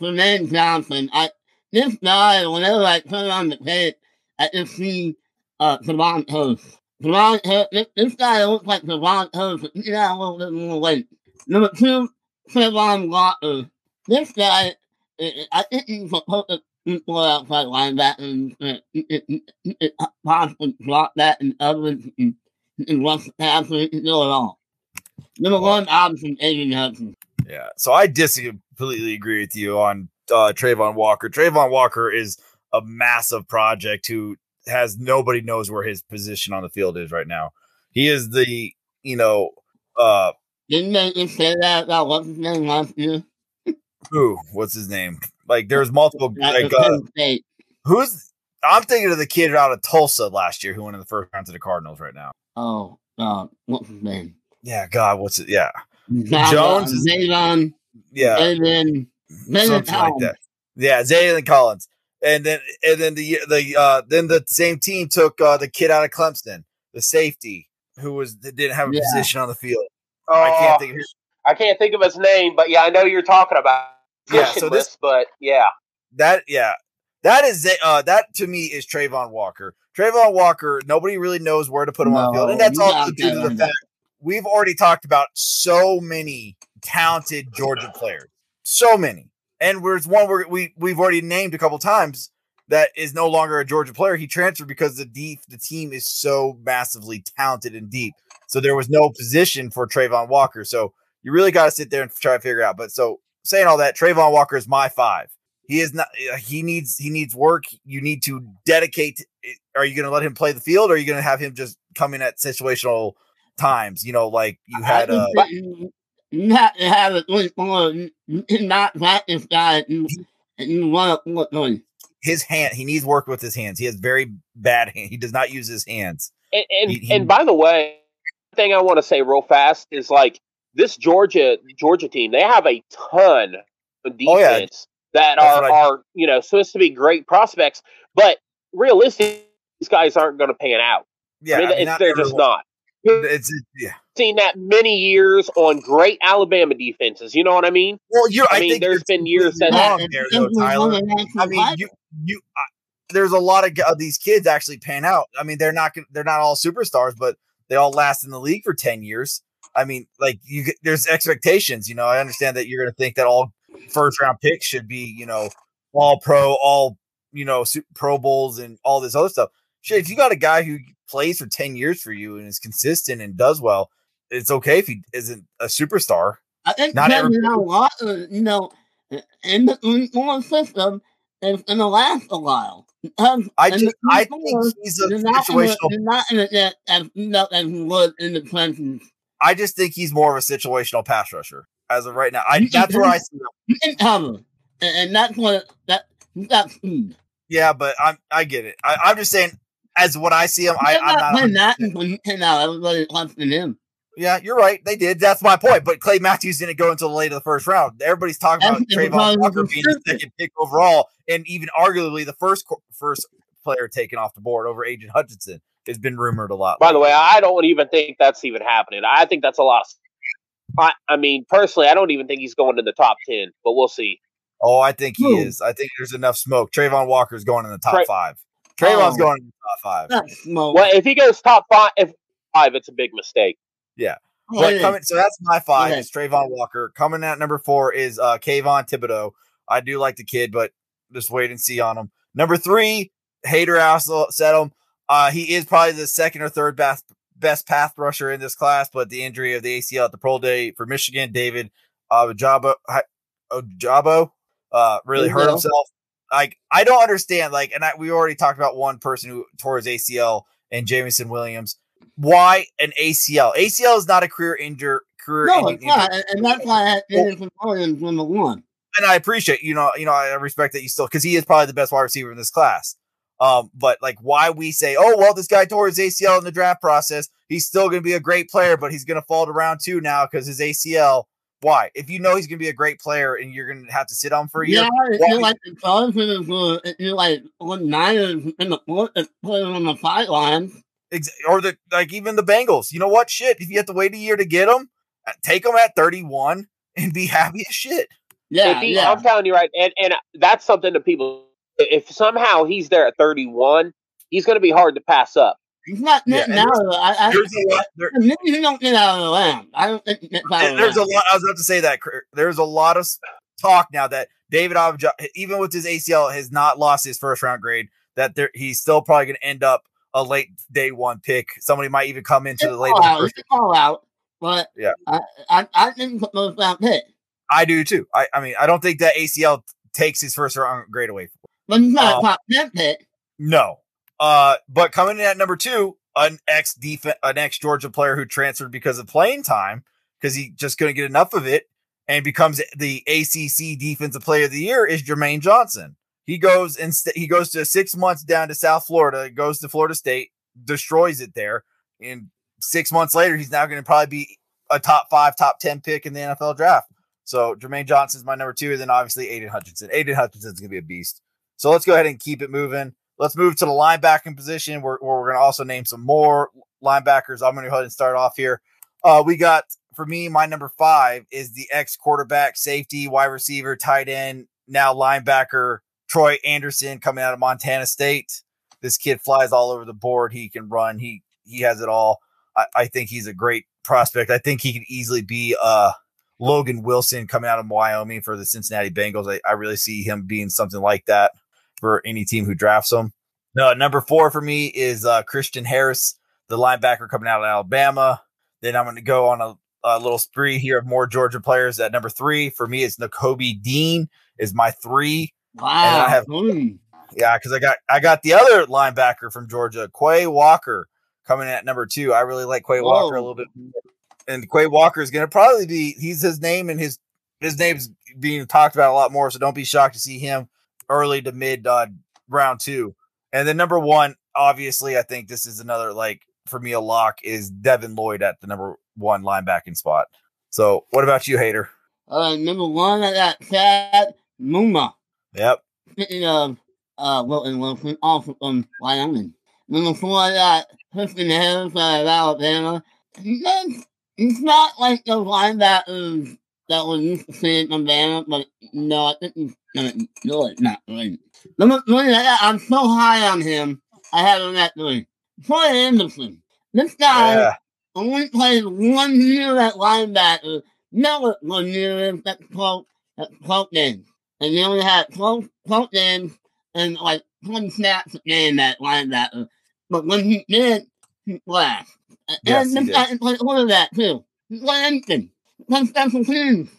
Jermaine Johnson. I this guy, whenever I turn on the tape, I just see uh Javon Hurst. Javon Hurst, this, this guy looks like Javon Hurst, but he got a little bit more weight. Number two, Travon Walker. This guy, I think he's supposed to play outside linebacker and possibly drop that and others and, and rush the passer. He can do it all. Number one, option, Aidan Hudson. Yeah, so I disagree completely agree with you on uh, Travon Walker. Travon Walker is a massive project who has nobody knows where his position on the field is right now. He is the you know uh didn't they just say that about what's his name last year? Who? What's his name? Like there's multiple like uh, who's I'm thinking of the kid out of Tulsa last year who went in the first round to the Cardinals right now. Oh, uh, what's his name? Yeah, God, what's it? Yeah, Jones is Zavon yeah, and then something like that. Yeah, Zaven Collins, and then and then the the uh then the same team took uh the kid out of Clemson, the safety who was didn't have a yeah. position on the field. Oh, I can't think of his. I can't think of his name, but yeah, I know you're talking about. Yeah, so this, but yeah, that yeah, that is uh that to me is Travon Walker. Travon Walker, nobody really knows where to put him no, on the field, and that's all due to the fact we've already talked about so many talented Georgia players, so many, and there's one where we we've already named a couple times that is no longer a Georgia player. He transferred because the deep the team is so massively talented and deep. So there was no position for Travon Walker. So you really got to sit there and try to figure out. But so saying all that, Travon Walker is my five. He is not. Uh, he needs. He needs work. You need to dedicate. Eh, are you going to let him play the field, or are you going to have him just coming at situational times? You know, like you had. Uh, not to have it more, not practice guy, and you want to look on. His hand. He needs work with his hands. He has very bad hand. He does not use his hands. And and, he, he, and by the way, thing I want to say real fast is like this Georgia Georgia team. They have a ton of defense oh, yeah. that That's are I... are you know supposed to be great prospects, but realistically, these guys aren't going to pan out. Yeah, I mean, I mean, they're just not. It's yeah. Seen that many years on great Alabama defenses. You know what I mean? Well, you. I, I mean, there's been years that wrong there, though, Tyler. I mean, you you. I, there's a lot of, of these kids actually pan out. I mean, they're not they're not all superstars, but they all last in the league for 10 years. I mean, like you there's expectations, you know. I understand that you're going to think that all first round picks should be, you know, all pro, all, you know, pro bowls and all this other stuff. Shit, if you got a guy who plays for 10 years for you and is consistent and does well, it's okay if he isn't a superstar. I think not every- a lot, uh, you know, in the system, it's going to last a while. Um, I just, I think he's a situational. not in as not as would in the Clemson. I just think he's more of a situational pass rusher as of right now. I that's where I see him. And, that's what that He's. Hmm. Yeah, but I'm I get it. I, I'm just saying, as what I see him, I, I'm not. that when he came out. Everybody wants to him. Yeah, you're right. They did. That's my point. But Clay Matthews didn't go until the late of the first round. Everybody's talking about That's Travon Walker being the second pick overall, and even arguably the first first player taken off the board over Aidan Hutchinson has been rumored a lot. By the way, I don't even think that's even happening. I think that's a lot. I, I mean, personally, I don't even think he's going to the top ten, but we'll see. oh, I think he is. I think there's enough smoke. Travon Walker's going in the top Tra- five. Travon's Oh. going in the top five. Smoke. Well, if he goes top five, if five, it's a big mistake. Oh, But yeah. coming, so that's my five. Okay. Is Travon Walker coming at number four is uh Kayvon Thibodeaux. I do like the kid, but just wait and see on him. Number three, Hater also said him. Uh, he is probably the second or third best best path rusher in this class, but the injury of the ACL at the Pro Day for Michigan, David uh, Ojabo, Ojabo, uh, really hurt himself. Like I don't understand. Like, and I, we already talked about one person who tore his ACL and Jameson Williams. Why an ACL? ACL is not a career injure career. no, it's not. And, that's why I had Well- Williams number one. and I appreciate you know you know I respect that you still because he is probably the best wide receiver in this class. Um, but like why we say, oh well, this guy tore his ACL in the draft process. He's still going to be a great player, but he's going to fall to round two now because his ACL. Why? If you know he's going to be a great player and you're going to have to sit on for a year, Yeah, if why- you like the Dolphins, uh, if you like one Niners in the fourth and put him on the sidelines. ex- or the like even the Bengals. You know what? Shit, if you have to wait a year to get him, take him at 31 and be <laughs> happy as shit. Yeah, if he, yeah. I'm telling you right, and and that's something that people. If somehow he's there at 31, he's going to be hard to pass up. He's not Yeah, getting out of it. I, I, There's a lot. There, maybe don't get out of the land. I don't think he gets out of And the there's a lot. I was about to say that there's a lot of talk now that David Ojabo, even with his ACL, has not lost his first round grade. That there, he's still probably going to end up a late day one pick. Somebody might even come into the It's late. all out. It's all out. But Yeah. I, I, I think he's most round pick. I do too. I, I mean, I don't think that ACL takes his first round grade away. From But he's not a top pick. No. Uh, but coming in at number two, an ex defense, an ex Georgia player who transferred because of playing time because he just couldn't get enough of it and becomes the ACC Defensive Player of the Year is Jermaine Johnson. He goes and st- he goes to six months down to South Florida, goes to Florida State, destroys it there, and six months later he's now going to probably be a top five, top ten pick in the NFL draft. So Jermaine Johnson's my number two, and then obviously Aidan Hutchinson. Aidan Hutchinson's going to be a beast. So let's go ahead and keep it moving. Let's move to the linebacking position where, where we're going to also name some more linebackers. I'm going to go ahead and start off here. Uh, we got, for me, my number five is the ex quarterback, safety, wide receiver, tight end, now linebacker, Troy Andersen coming out of Montana State. This kid flies all over the board. He can run. He he has it all. I, I think he's a great prospect. I think he could easily be uh Logan Wilson coming out of Wyoming for the Cincinnati Bengals. I, I really see him being something like that for any team who drafts him. No, number four for me is uh, Christian Harris, the linebacker coming out of Alabama. Then I'm going to go on a, a little spree here of more Georgia players. At number three for me is Nakobe Dean is my three. Wow. I have- Mm. Yeah, because I got I got the other linebacker from Georgia, Quay Walker, coming at number two. I really like Quay Walker a little bit, and Quay Walker is going to probably be he's his name and his his name's being talked about a lot more. So don't be shocked to see him early to mid uh, round two. And then number one, obviously, I think this is another like for me a lock is Devin Lloyd at the number one linebacking spot. So what about you, Hater? Uh, number one, I got Chad Muma. Yep. Speaking of uh, Wilton Wilson, also from Wyoming. Number four, I got Christian Harris out of Alabama. He's not, like the linebackers that we used to Alabama, but no, I think he's gonna be good, not great. Number three, I got, I'm so high on him, I have him at three. Troy Andersen. This guy Yeah. only played one year at linebacker, never one year at close at close games. And he only had close close games and like twenty snaps a game at linebacker. But when he did, he flashed. And Yes, he this guy can play quarterback too. He can play anything. He can play special teams.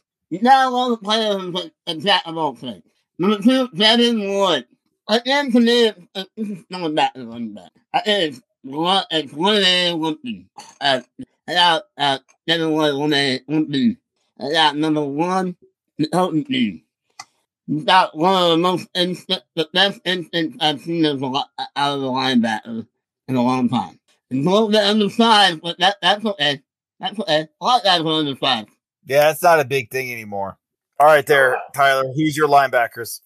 Not all the players who play a jack of all trades. Number two, Devin Lloyd. Again, to me, this is going back to running back. I think it's one, it's A Lumpy. Uh, I got, uh, Devin A Lumpy. I got number one, Hilton Dean. He's got one of the most instant, the best instinct I've seen as a, out of the linebacker in a long time. He's a little bit undersized, but that, that's okay. That's okay. A lot of guys are undersized. Yeah, it's not a big thing anymore. All right, there, Tyler. Who's your linebackers?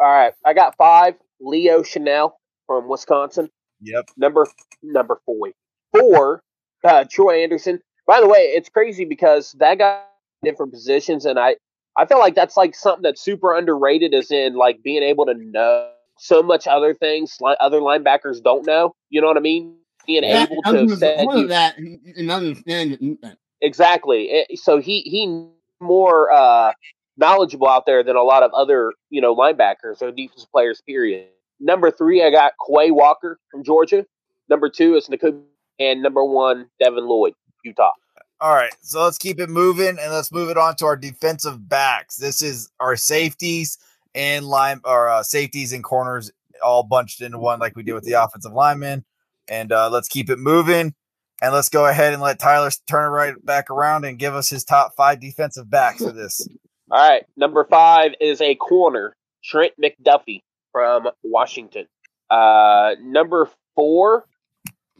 All right, I got five. Leo Chenal from Wisconsin. Yep. Number number four. Four, uh, Troy Andersen. By the way, it's crazy because that guy different positions, and I I feel like that's like something that's super underrated, as in like being able to know so much other things like other linebackers don't know. You know what I mean? Being Yeah, able I to gonna set you- that and and understand the defense. Exactly. Eh, So he he more uh, knowledgeable out there than a lot of other you know linebackers or defensive players. Period. Number three, I got Quay Walker from Georgia. Number two is Nakobe, and number one, Devin Lloyd, Utah. All right, so let's keep it moving and let's move it on to our defensive backs. This is our safeties and line or uh, safeties and corners all bunched into one, like we did with the offensive linemen. And uh, let's keep it moving. And let's go ahead and let Tyler turn it right back around and give us his top five defensive backs for this. <laughs> All right, number five is a corner, Trent McDuffie from Washington. Uh, number four,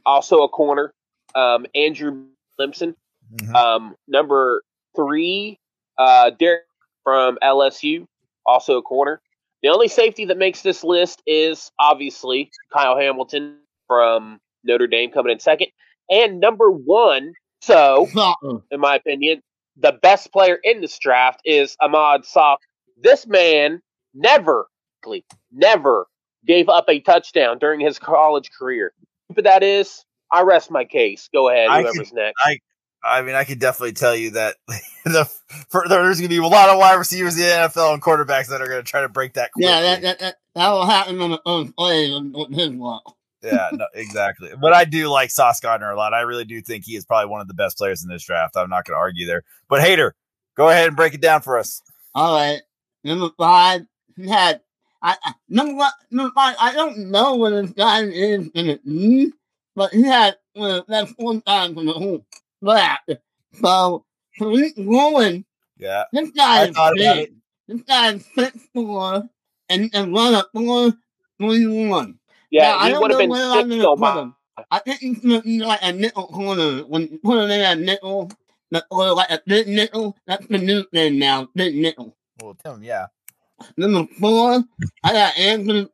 also a corner, um, Andrew Limson. Mhm. Um, number three, uh, Derek from LSU, also a corner. The only safety that makes this list is obviously Kyle Hamilton from Notre Dame coming in second. And number one, so uh-uh. in my opinion, the best player in this draft is Ahmad Saq. This man never, never gave up a touchdown during his college career. But that is, I rest my case. Go ahead, I whoever's next. I I mean, I could definitely tell you that <laughs> the for, there's going to be a lot of wide receivers in the NFL and quarterbacks that are going to try to break that. Yeah, that, that, that, that will happen on the first play on on his luck. Yeah, no, exactly. But I do like Sauce Gardner a lot. I really do think he is probably one of the best players in this draft. I'm not going to argue there. But Hater, go ahead and break it down for us. All right. Number five, he had I, I number one number five, I don't know what this guy is in knee, hmm, but he had one of the best one times in the whole draft. So Tariq Rowan, Yeah, this guy I is thought big. This guy is six four and, and run a four three one. Yeah, Now, I he don't would have know been where I'm six on put my. him. I think he's gonna like a nickel corner. When you put him in a nickel, that- or oh, like a big nickel, that's the new thing now, big nickel. well, Tim, yeah, Number four, I got Anthony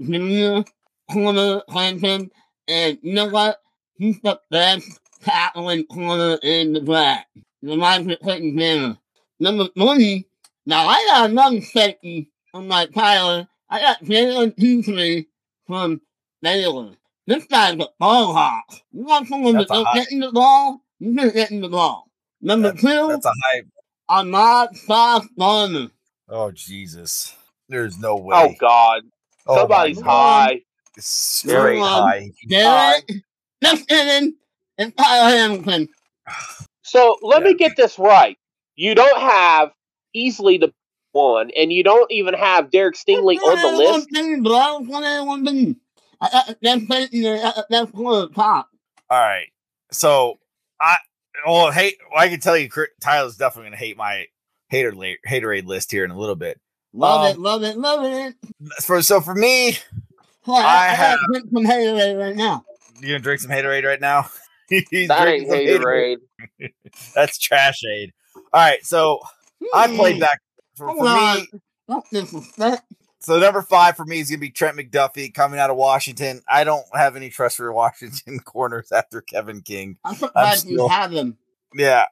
Jr. corner Clinton, and you know what? He's the best tackling corner in the draft. Reminds me of Clinton Jr. Number three, now I got another safety on my Tyler. I got Jalen Peasley from Baylor. This guy's a ball hawk. You want someone That's get in the ball? You can get in the ball. Number two, that's a high. Ahmad Sauce Gardner. Oh Jesus, there's no way. Oh God, Oh, somebody's high. straight Um, high. Derek, Justin, and Tyler Hamilton. So let me get this right. You don't have easily the one, and you don't even have Derek Stingley on the list. Thing, bro. What anyone been? I, I, that's basically that's one of the top. All right, so I well, hate. Well, I can tell you, Tyler's definitely going to hate my hater haterade list here in a little bit. Love Um, it, love it, love it. For so for me, Well, I, I I, have- drink some Haterade right now. you gonna drink some haterade right now? <laughs> He's That drinking ain't some Haterade. haterade. <laughs> That's trash aid. All right, so I played Hmm, back for, for me. Don't disrespect. So number five for me is gonna be Trent McDuffie coming out of Washington. I don't have any trust for Washington <laughs> corners after Kevin King. I'm surprised still- you have him. Yeah,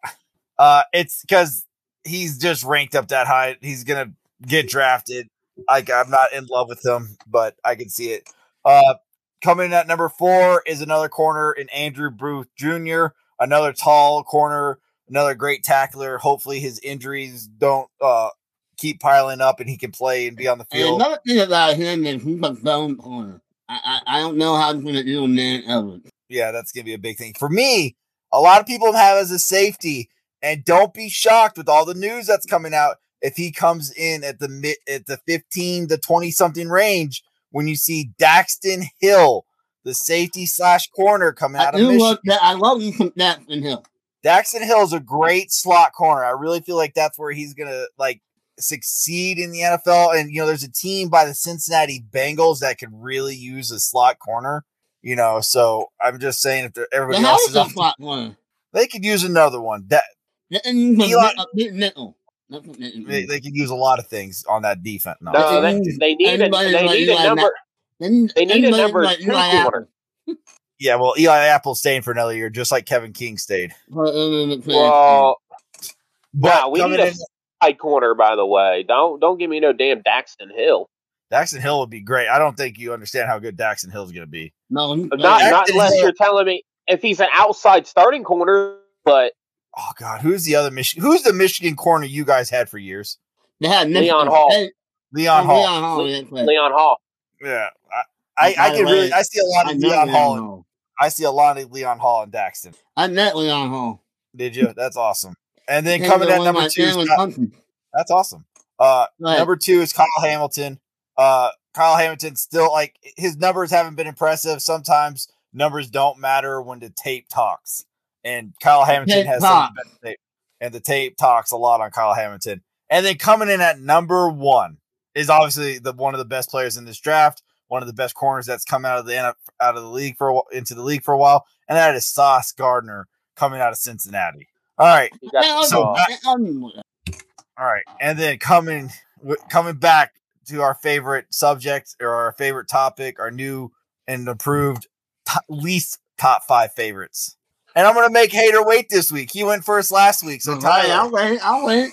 uh, it's because he's just ranked up that high. He's gonna get drafted. Like I'm not in love with him, but I can see it. Uh, coming in at number four is another corner in Andrew Booth Jr., another tall corner, another great tackler. Hopefully his injuries don't uh keep piling up and he can play and be on the And field. another thing about him is he's a bone corner. I, I, I don't know how he's going to do man. Yeah, that's gonna be a big thing for me. A lot of people have as a safety, and don't be shocked with all the news that's coming out if he comes in at the mid at the fifteen to twenty something range. When you see Daxton Hill, the safety slash corner coming I out of do Michigan, that. I love from Jackson Hill. Daxton Hill is a great slot corner. I really feel like that's where he's gonna like succeed in the NFL. And you know, there's a team by the Cincinnati Bengals that could really use a slot corner. You know, so I'm just saying if they're- everybody The else house is is off, spot one. they could use another one. That Eli, nickel. That's what it they, is. they could use a lot of things on that defense. No, No, they, they need a, Everybody they like need a number. Then They need a number like two Eli corner. Apple. yeah, well, Eli Apple's staying for another year, just like Kevin King stayed. For, uh, the playoff Well, uh, But wow, we need a in, side corner. By the way, don't don't give me no damn Daxton Hill. Daxton Hill would be great. I don't think you understand how good Daxton Hill is going to be. game. No, Not Daxton not unless Hill- you're telling me if he's an outside starting corner. But Oh God, who's the other Michigan? Who's the Michigan corner you guys had for years? they had Leon Hall. State. Leon Oh, Hall. Leon Hall. yeah, but Leon Hall. Yeah, I, I, I can really, I see a lot of know Leon Hall. and- Hall. I see a lot of Leon Hall and Daxton. I met Leon Hall. Did you? That's awesome. And then coming at number two, is Kyle- that's awesome. Uh, number two is Kyle Hamilton. Uh, Kyle Hamilton still like his numbers haven't been impressive. Sometimes numbers don't matter when the tape talks, and Kyle Hamilton tape has some of the best tape, and the tape talks a lot on Kyle Hamilton. And then coming in at number one is obviously the one of the best players in this draft, one of the best corners that's come out of the out of the league for a, into the league for a while, and that is Sauce Gardner coming out of Cincinnati. All right, He got Yeah, the so ball. I- I- all right, and then coming wi- coming back to our favorite subject or our favorite topic, our new and approved to- least top five favorites. And I'm gonna make Hater wait this week. He went first last week, so All right, I'll wait. I'll wait.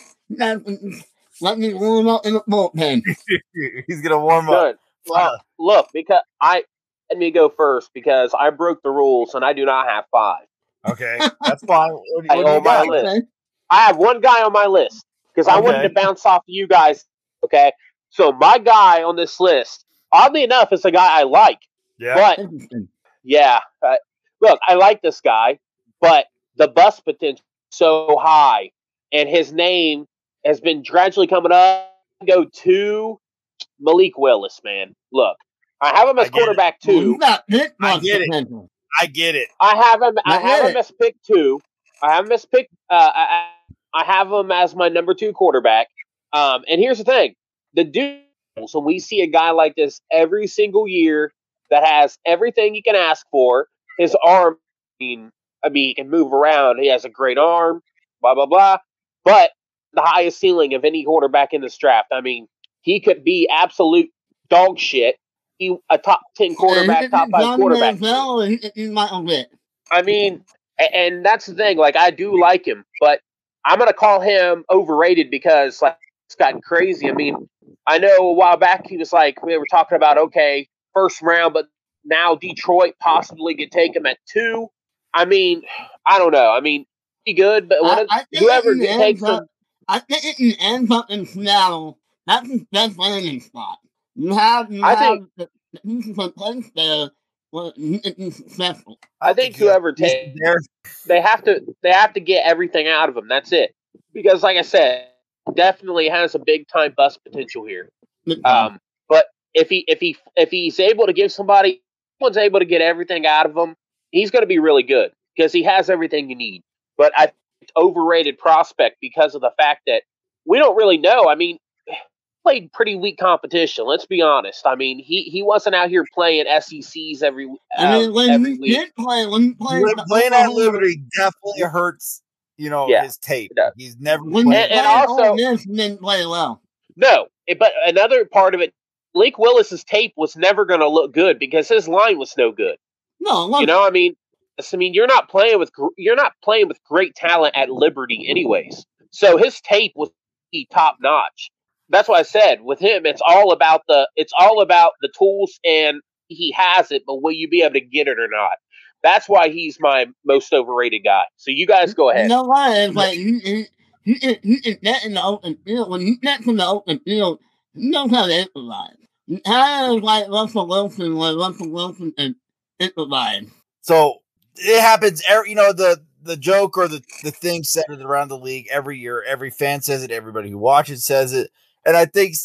Let me warm up in the bullpen. <laughs> he's gonna warm up. Good. Well, look, because I let me go first because I broke the rules and I do not have five. Okay, that's fine. What, Hey, what do you oh, my list. Okay. I have one guy on my list because I wanted to bounce off you guys. Okay, so my guy on this list, oddly enough, is a guy I like. Yeah, But yeah, uh, look, I like this guy, but the bust potential so high, and his name has been gradually coming up. Go to Malik Willis, man. Look, I have him as get it. quarterback Well, two. you got I get it. Potential. I get it. I have him. I I have get him as pick two. I have him as pick. Uh, I, I I have him as my number two quarterback. Um, and here's the thing: the dude. So we see a guy like this every single year that has everything you can ask for. His arm, I mean, I mean, he can move around. He has a great arm. Blah blah blah. But the highest ceiling of any quarterback in this draft. I mean, he could be absolute dog shit. He a top ten <laughs> quarterback, top five quarterback. He, he might not get. I mean, and that's the thing. Like, I do like him, but I'm gonna call him overrated because like it's gotten crazy. I mean, I know a while back he was like we were talking about okay, first round, but now Detroit possibly could take him at two. I mean, I don't know. I mean, he good, but one I, I whoever takes up, him, I think it can end up in Seattle. That's his best landing spot. You have, you I have think- the, the there where you can be successful. I think whoever takes there. they have to they have to get everything out of him. That's it. Because like I said, definitely has a big time bust potential here. Um, but if he if he if he's able to give somebody, someone's able to get everything out of him, he's going to be really good because he has everything you need. But I overrated prospect because of the fact that we don't really know. I mean, played pretty weak competition. Let's be honest. I mean, he he wasn't out here playing SECs every I mean, um, when every he week. did play, when he played, When playing at Liberty definitely hurts. You know Yeah, his tape. He's never when played. And- and also- Ole Miss, he didn't play well. No, it- but another part of it, Lake Willis's tape was never going to look good because his line was no good. No, look, You know, I mean, I mean, you're not playing with you're not playing with great talent at Liberty, anyways. So his tape was top notch. That's why I said with him, it's all about the it's all about the tools, and he has it, but will you be able to get it or not? That's why he's my most overrated guy. So you guys go You ahead. know what? It's like he can get in the open field. When he gets in the open field, he knows how to improvise. He kind of like Russell Wilson, where Russell Wilson can improvise. So it happens. Every, you know the the joke or the the thing said it around the league every year. Every fan says it. Everybody who watches says it. And I think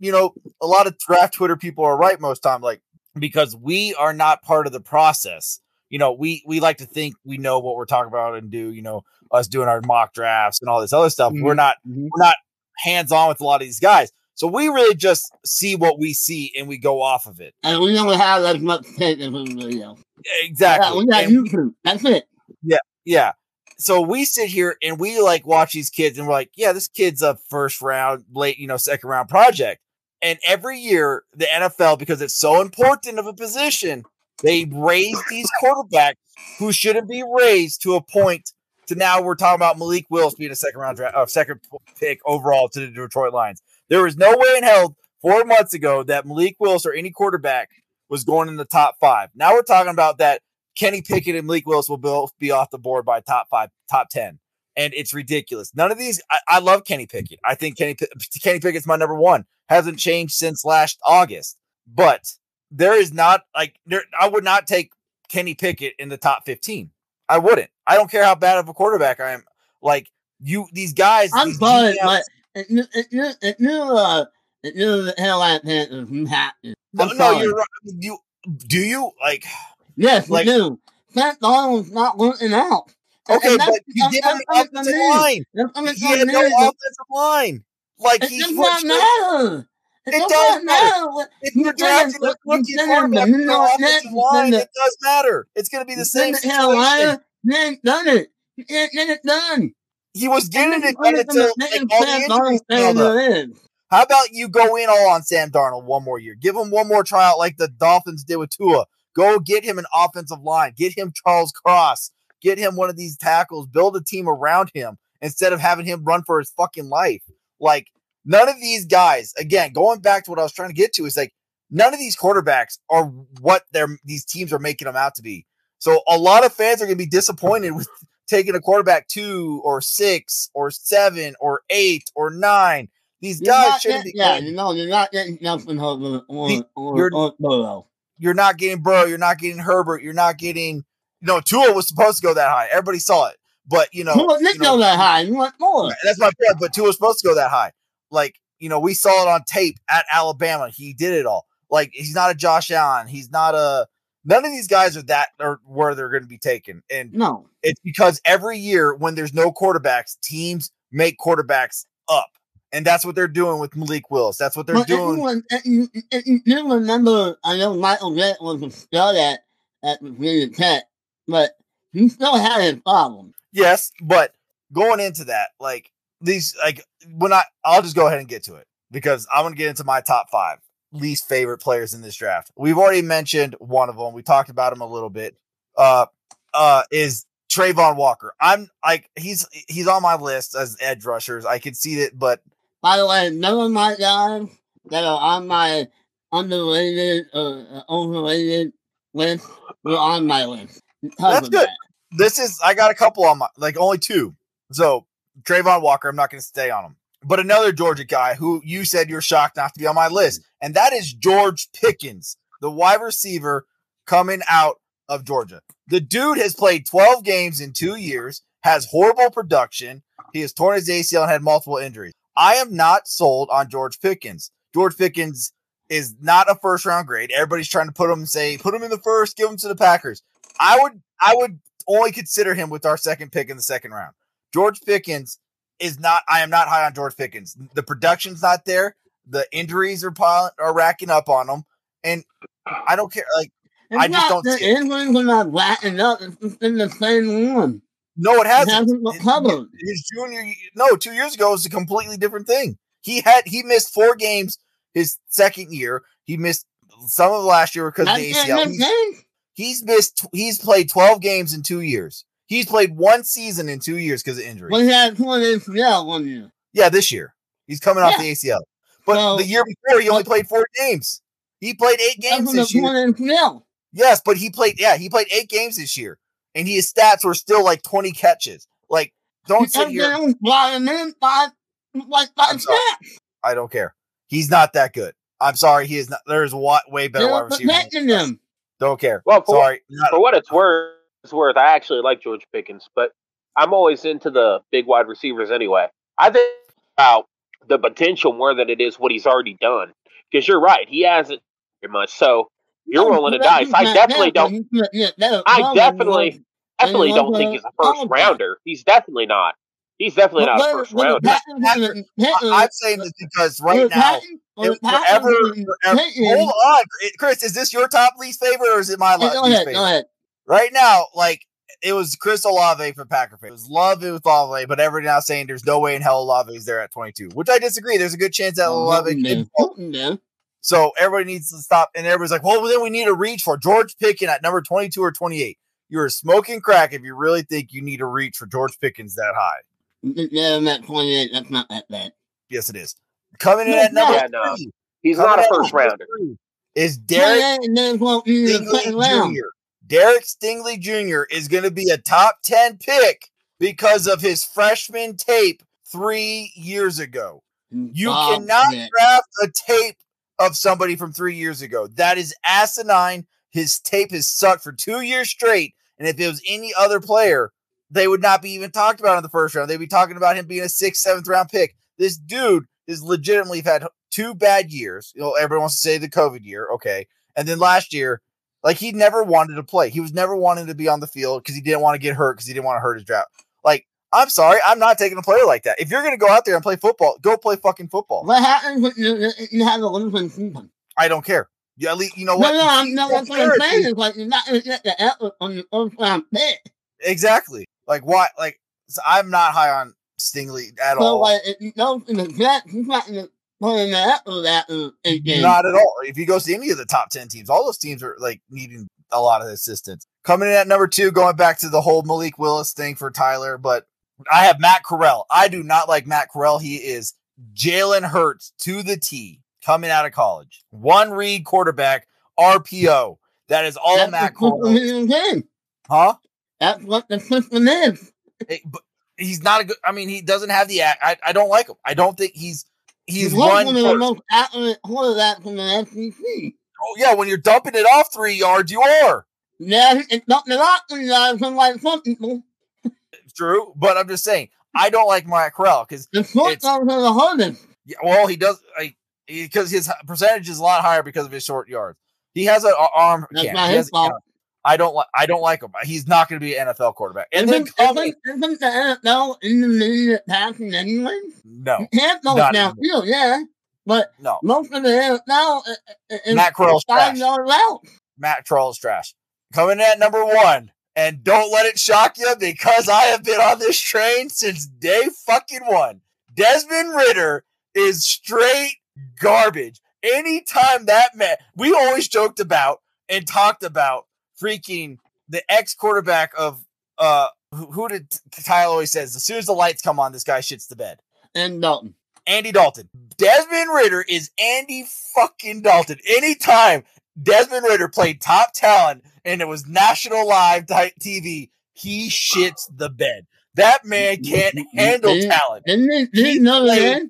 you know a lot of draft Twitter people are right most time. Like because we are not part of the process. You know, we we like to think we know what we're talking about and do. You know, us doing our mock drafts and all this other stuff. We're Mhm. not Mhm. we're not hands on with a lot of these guys. So we really just see what we see and we go off of it. And we don't have as much tape as. Exactly. Yeah, we got And- YouTube. That's it. Yeah. yeah. So we sit here and we like watch these kids and we're like, yeah, this kid's a first round, late, you know, second round project. And every year, the NFL, because it's so important of a position, they raise these quarterbacks who shouldn't be raised to a point to now we're talking about Malik Willis being a second round draft, uh, second pick overall to the Detroit Lions. There was no way in hell four months ago that Malik Willis or any quarterback was going in the top five. Now we're talking about that Kenny Pickett and Malik Willis will both be off the board by top five, top 10. And it's ridiculous. None of these, I, I love Kenny Pickett. I think Kenny, Kenny Pickett's my number one. Hasn't changed since last August. But there is not like, there, I would not take Kenny Pickett in the top 15. I wouldn't. I don't care how bad of a quarterback I am. Like, you, these guys, I'm these sorry, GMs but uh, if you're the Carolina Panthers, have to. no, no, you're right. You, do you? Like, Yes, like- you do. Sam Darnold's not working out. Okay, but you give him an offensive line. He had no offensive line. Like, It he does not matter. It, It does matter. what- If You you're drafting a rookie quarterback with no offensive line, it does matter. It's going to be the same situation. Ain't done it. You can't it done. He was getting it then done until it like, in all the injuries. How about you go in all on Sam Darnold one more year? Give him one more tryout like the Dolphins did with Tua. Go get him an offensive line. Get him Charles Cross. Get him one of these tackles. Build a team around him instead of having him run for his fucking life. Like none of these guys, again, going back to what I was trying to get to, is like none of these quarterbacks are what they're these teams are making them out to be. So a lot of fans are going to be disappointed with taking a quarterback two or six or seven or eight or nine. These You're guys shouldn't getting, be. yeah, know, you're not getting Justin Herbert or, or, or Burrow. You're not getting Burrow. You're not getting Herbert. You're not getting. You know, Tua was supposed to go that high. Everybody saw it, but you know, didn't you know go that high? You want more? that's my point. But Tua was supposed to go that high. Like you know, we saw it on tape at Alabama. He did it all. Like he's not a Josh Allen. He's not a. None of these guys are that or where they're going to be taken, and No. it's because every year when there's no quarterbacks, teams make quarterbacks up, and that's what they're doing with Malik Willis. That's what they're But doing. everyone, if you, you do remember, I know Michael Vick was a stud at, at Virginia Tech, but he still had his problems. Yes, but going into that, like these, like when I, I'll just go ahead and get to it because I'm gonna get into my top five least favorite players in this draft. We've already mentioned one of them. We talked about him a little bit. Uh, uh, is Trayvon Walker? I'm like he's he's on my list as edge rushers. I can see it, but By the way, none of my guys that are on my underrated or uh, overrated list were on my list. That's good. that. this is I got a couple on my like only two. So Trayvon Walker, I'm not going to stay on him. But another Georgia guy who you said you're shocked not to be on my list, and that is George Pickens, the wide receiver coming out of Georgia. The dude has played 12 games in two years, has horrible production. He has torn his ACL and had multiple injuries. I am not sold on George Pickens. George Pickens is not a first round grade. Everybody's trying to put him and say put him in the first, give him to the Packers. I would I would only consider him with our second pick in the second round. George Pickens is not. I am not high on George Pickens. The production's not there. The injuries are piling, are racking up on him, and I don't care. Like It's I just don't the see it. injuries are not racking up. In the same one. No, it It hasn't. hasn't His- junior, no, two years ago was a completely different thing. He had he missed four games his second year. He missed some of last year because of the ACL. He's, he's missed. He's played twelve games in two years. He's played one season in two years because of injury. Well, he had two ACL one year. Yeah, this year. He's coming off the ACL. But Well, the year before, he only played four games. He played eight games this year. ACL. Yes, but he played, yeah, he played eight games this year. And his stats were still like 20 catches. Like, don't sit here. Everything flying in five, like I'm five sorry. snaps. I don't care. He's not that good. I'm sorry. He is not. There's a wa- way better They're wide receivers. than protecting Don't care. Well, for, Sorry. Not- for what it's worth, it's worth. I actually like George Pickens, but I'm always into the big wide receivers anyway. I think about the potential more than it is what he's already done. Because you're right, he hasn't very much. So you're No, rolling the but dice. I definitely there, don't. not yet. I definitely, he definitely don't think he's a first college rounder. He's definitely not. He's definitely not a first but rounder. Patton wasn't Pittman- <laughs> I, am saying this because right now, Patton- but if forever, forever hold on, eh, Chris. Is this your top least favorite or is it my least favorite? go ahead. Right now, like it was Chris Olave for Packer fans. It was love it with Olave, but everybody now saying there's no way in hell Olave is there at 22, which I disagree. There's a good chance that Olave. Hilton can- did. Hilton did. So everybody needs to stop, and everybody's like, "Well, then we need to reach for George Pickens at number 22 or 28." You're smoking crack if you really think you need to reach for George Pickens that high. No, I'm at 28. That's not that bad. Yes, it is. Coming in No, at number yeah, no. three, He's not a first rounder. Is Derek 28 well, in the second Stingley. Jr. Derek Stingley Jr. is going to be a top 10 pick because of his freshman tape three years ago. Mm, you Oh, cannot shit. draft a tape of somebody from three years ago. That is asinine. His tape has sucked for two years straight. And if it was any other player, they would not be even talked about in the first round. They'd be talking about him being a sixth, seventh round pick. This dude is legitimately had two bad years. You know, everyone wants to say the COVID year, okay. And then last year, like he never wanted to play. He was never wanting to be on the field because he didn't want to get hurt because he didn't want to hurt his draft. Like, I'm sorry, I'm not taking a player like that. If you're gonna go out there and play football, go play fucking football. What happens when you, you have a losing season? I don't care. You at least you know what? no, I'm, no, that's what I'm saying. Is like you're not going to get the effort on your first round pick. Exactly. Like why? Like so I'm not high on Stingley at So, all. like, if you go to the Jets, he's not going to put in the effort that uh, in. Not at all. If he goes to any of the top 10 teams, all those teams are like needing a lot of assistance. Coming in at number two, going back to the whole Malik Willis thing for Tyler, but I have Matt Corral. I do not like Matt Corral. He is Jalen Hurts to the T coming out of college. One read quarterback, RPO. That is all That's Matt Corral. Huh? That's what the system is. It- but he's not a good. I mean, he doesn't have the. act- I, I don't like him. I don't think he's. He's He's one. one of the most accurate quarterbacks in the SEC. Oh, yeah, when you're dumping it off three yards, you are. Yeah, it's not the lot of guys like some people. True, but I'm just saying I don't like Matt Corral because The short It's- are the hardest. yeah, well he does because his percentage is a lot higher because of his short yards. He has an arm. That's can't. his fault. I don't like. I don't like him. He's not going to be an NFL quarterback. And then Isn't, coming, isn't, the NFL intermediate passing anyway? no, You can't go Not downfield, yeah. But no. most of the NFL uh, uh, is Matt Corral's five trash. yard route. Matt is trash. Coming in at number one, and don't let it shock you because I have been on this train since day fucking one. Desmond Ridder is straight garbage. Anytime that man, we always joked about and talked about freaking the ex quarterback of uh who, who did Kyle always says as soon as the lights come on, this guy shits the bed. And Dalton. Andy Dalton. Desmond Ridder is Andy fucking Dalton. Anytime Desmond Ridder played top talent and it was national live type TV, he shits the bed. That man can't handle talent. Didn't He didn't know that?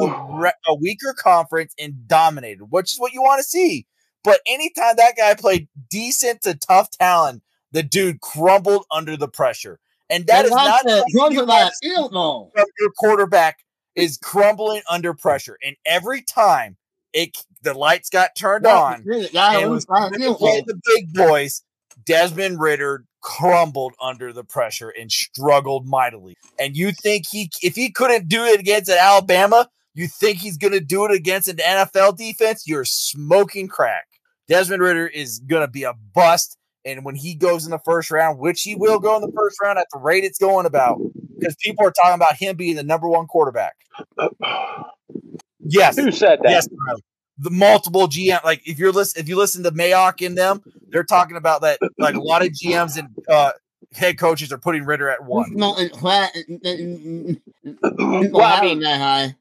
A, a weaker conference and dominated, which is what you want to see. But anytime that guy played decent to tough talent, the dude crumbled under the pressure. And that is not the something you quarterback want to see field goal. from your quarterback is crumbling under pressure. And every time it the lights got turned on, The guy and it who was was time to field play goal. the big boys, Desmond Ridder crumbled under the pressure and struggled mightily. And you think he if he couldn't do it against an Alabama, you think he's gonna do it against an NFL defense? You're smoking crack. Desmond Ridder is gonna be a bust. And when he goes in the first round, which he will go in the first round at the rate it's going about, because people are talking about him being the number one quarterback. <sighs> Yes, Who said that? yes, Tyler. The multiple GM. Like if you're listen, if you listen to Mayock in them, they're talking about that. Like a lot of GMs and uh, head coaches are putting Ridder at one. not in Well, I mean, that high.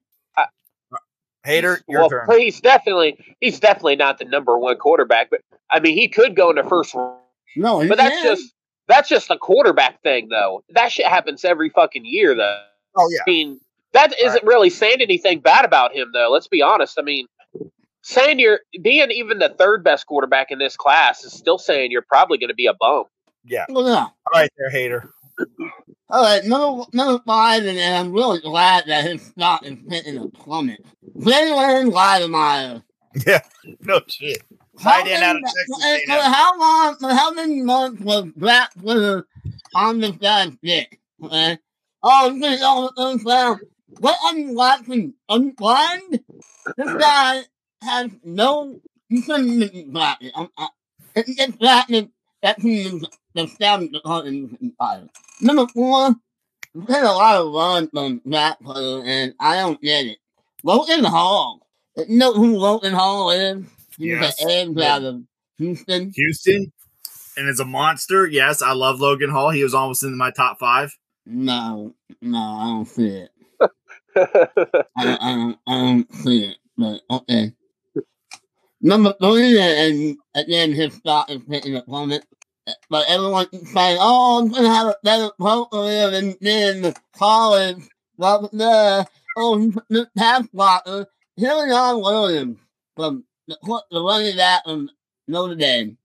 Hater, your well, turn. he's definitely he's definitely not the number one quarterback, but I mean he could go in the first round. No, he But that's can. just that's just the quarterback thing though. That shit happens every fucking year though. Oh yeah, I mean, that isn't really saying anything bad about him, though. Let's be honest. I mean, saying you're being even the third best quarterback in this class is still saying you're probably going to be a bum. yeah. Well, yeah. All right, there, hater. All right, number number five, and, and I'm really glad that his stock is taking a plummet. Jalen Wydermyer. Yeah, no shit. How Tight end out of Texas uh, A&M. how long? How many months was Black Twitter on this guy's dick? Okay, Oh, this is all the things down. What I'm watching unblind, this guy has no. He shouldn't be drafted. I'm, I, if he gets that means the scouting department is fired. Number four, there's a lot of runs from that player, and I don't get it. Logan Hall. You know who Logan Hall is? He's Yes. the edge out of Houston. Houston, and is a monster. Yes, I love Logan Hall. He was almost in my top five. No, no, I don't see it. <laughs> I don't, I don't, I don't see it. But okay. Number three, and again, his stock is taking a plummet. But everyone keeps saying, "Oh, I'm gonna have a better pro career than in college." Blah blah blah. Oh, he's the pass blocker. Uh, Hillion Williams from the, the running back from Notre Dame.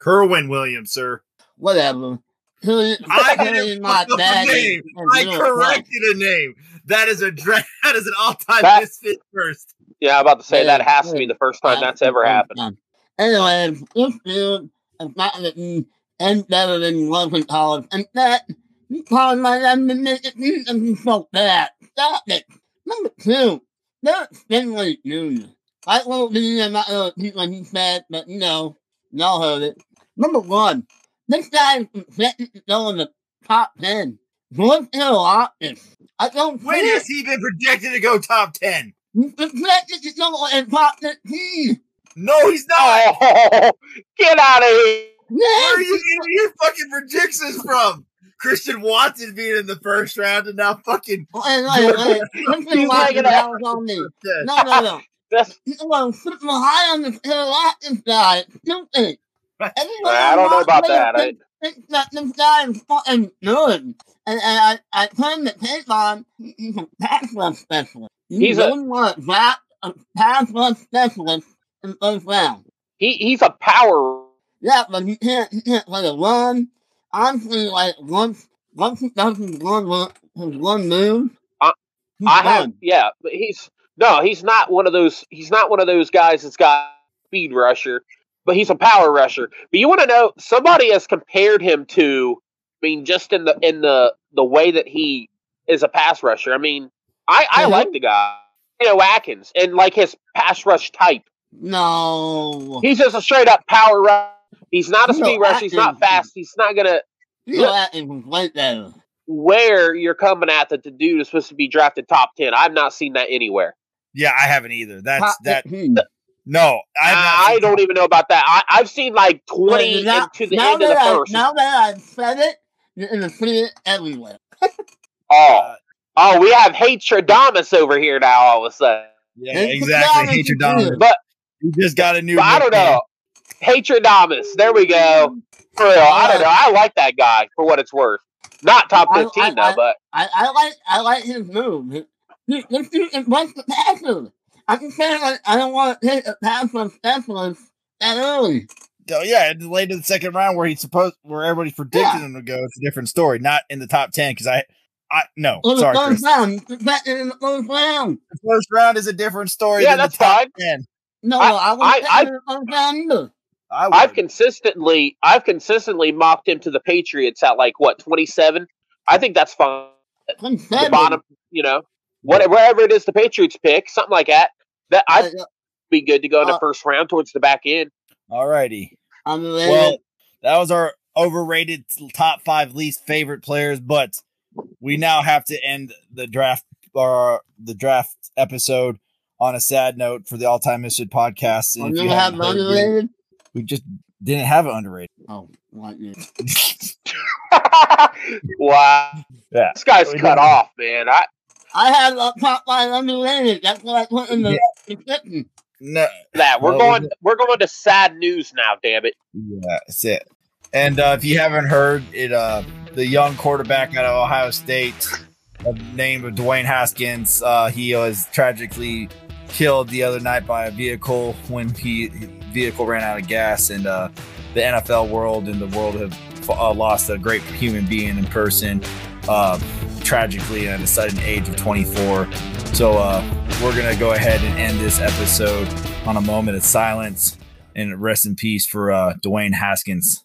Kyren Williams, sir. Whatever. Hillion, I Hillion didn't not fuck up bad. the name. I corrected a name. That is a dra- <laughs> that is an all-time misfit first. Yeah, I'm about to say yeah, that has yeah, to be the first time that's ever happened. Anyway, this dude has not written any better than Logan College, and that you called my admonition and you so bad. Stop it. Number two, Derek Stingley Jr. I won't be another people he said, but you know, y'all heard it. Number one, this guy is projected to go in the top 10. George Hill I don't When has he been projected to go top 10? <laughs> No, he's not. Oh, <laughs> get out of here. Where are you getting your fucking projections from? Christian Watson being in the first round and now fucking. Christian <laughs> Watson, on me. No, no, no. That's... People are high on this guy. Stupid. I don't know about that. I... think that this guy is fucking good. And, and I, I turned the tape on. He's a special. You He's a- don't want that a pass rush specialist in first round. he he's a power. Yeah, but he can't, he can't play a run. Honestly, like, once, once he does his one, his one move, I- I have yeah, but he's no, he's not one of those. He's not one of those guys that's got speed rusher, but he's a power rusher. But you want to know somebody has compared him to. I mean, just in the in the the way that he is a pass rusher. I mean, I I like the guy, you know, Atkins, and like his pass rush type. No. He's just a straight up power rush. He's not a You know, speed rusher. He's not fast. He's not gonna You know that is right there. where you're coming at that the dude is supposed to be drafted top ten. I've not seen that anywhere. Yeah, I haven't either. That's Top that. 15. No, I've I, I don't even know about that. I, I've seen like twenty Wait, now, into the end of the that I, first. now that I've said it, you're gonna see it everywhere. <laughs> oh, Uh, oh, we have Hatradamus over here now. All of a sudden, yeah, exactly. down, Hate your it's dominance. good. but, You just got a new. I don't nickname. know. Hatradamus. There we go. For real, I don't know. I like that guy for what it's worth. Not top fifteen I- though, I- but I, I like I like his move. He- he- This dude is what's the passer. I can say like I don't want to take a pass from specialist that early. Oh, yeah, in the late in the second round where he's supposed, where everybody's predicting Yeah. him to go. It's a different story. Not in the top ten because I, I no, In the sorry, first Chris. round, he's in the first round. The first round is a different story. Yeah, than that's the top fine. ten. No, I- I, I I- wouldn't I- take him in the first round either. I I've consistently, I've consistently mocked him to the Patriots at like what twenty seven. I think that's fine. The Consider- bottom, you know, whatever, wherever it is the Patriots pick, something like that. That I'd Uh, be good to go in the uh, first round towards the back end. All righty. Well, that was our overrated top five least favorite players, but we now have to end the draft or the draft episode on a sad note for the all time misfit podcast. And you gonna have haven't heard, we, underrated. we just didn't have it underrated. Oh, what? Yeah. <laughs> wow, Yeah. this guy's We cut didn't- off, man. I I had a top line underrated. That's what I put in the description. No, that we're Well, going, we're going to sad news now. Damn it! yeah, that's it. And uh, if you haven't heard it, uh, the young quarterback out of Ohio State, named Dwayne Haskins, uh, he was tragically killed the other night by a vehicle when he vehicle ran out of gas, and uh, the NFL world and the world have uh, lost a great human being in person, uh, tragically at a sudden age of 24. So uh, we're gonna go ahead and end this episode on a moment of silence and rest in peace for uh, Dwayne Haskins.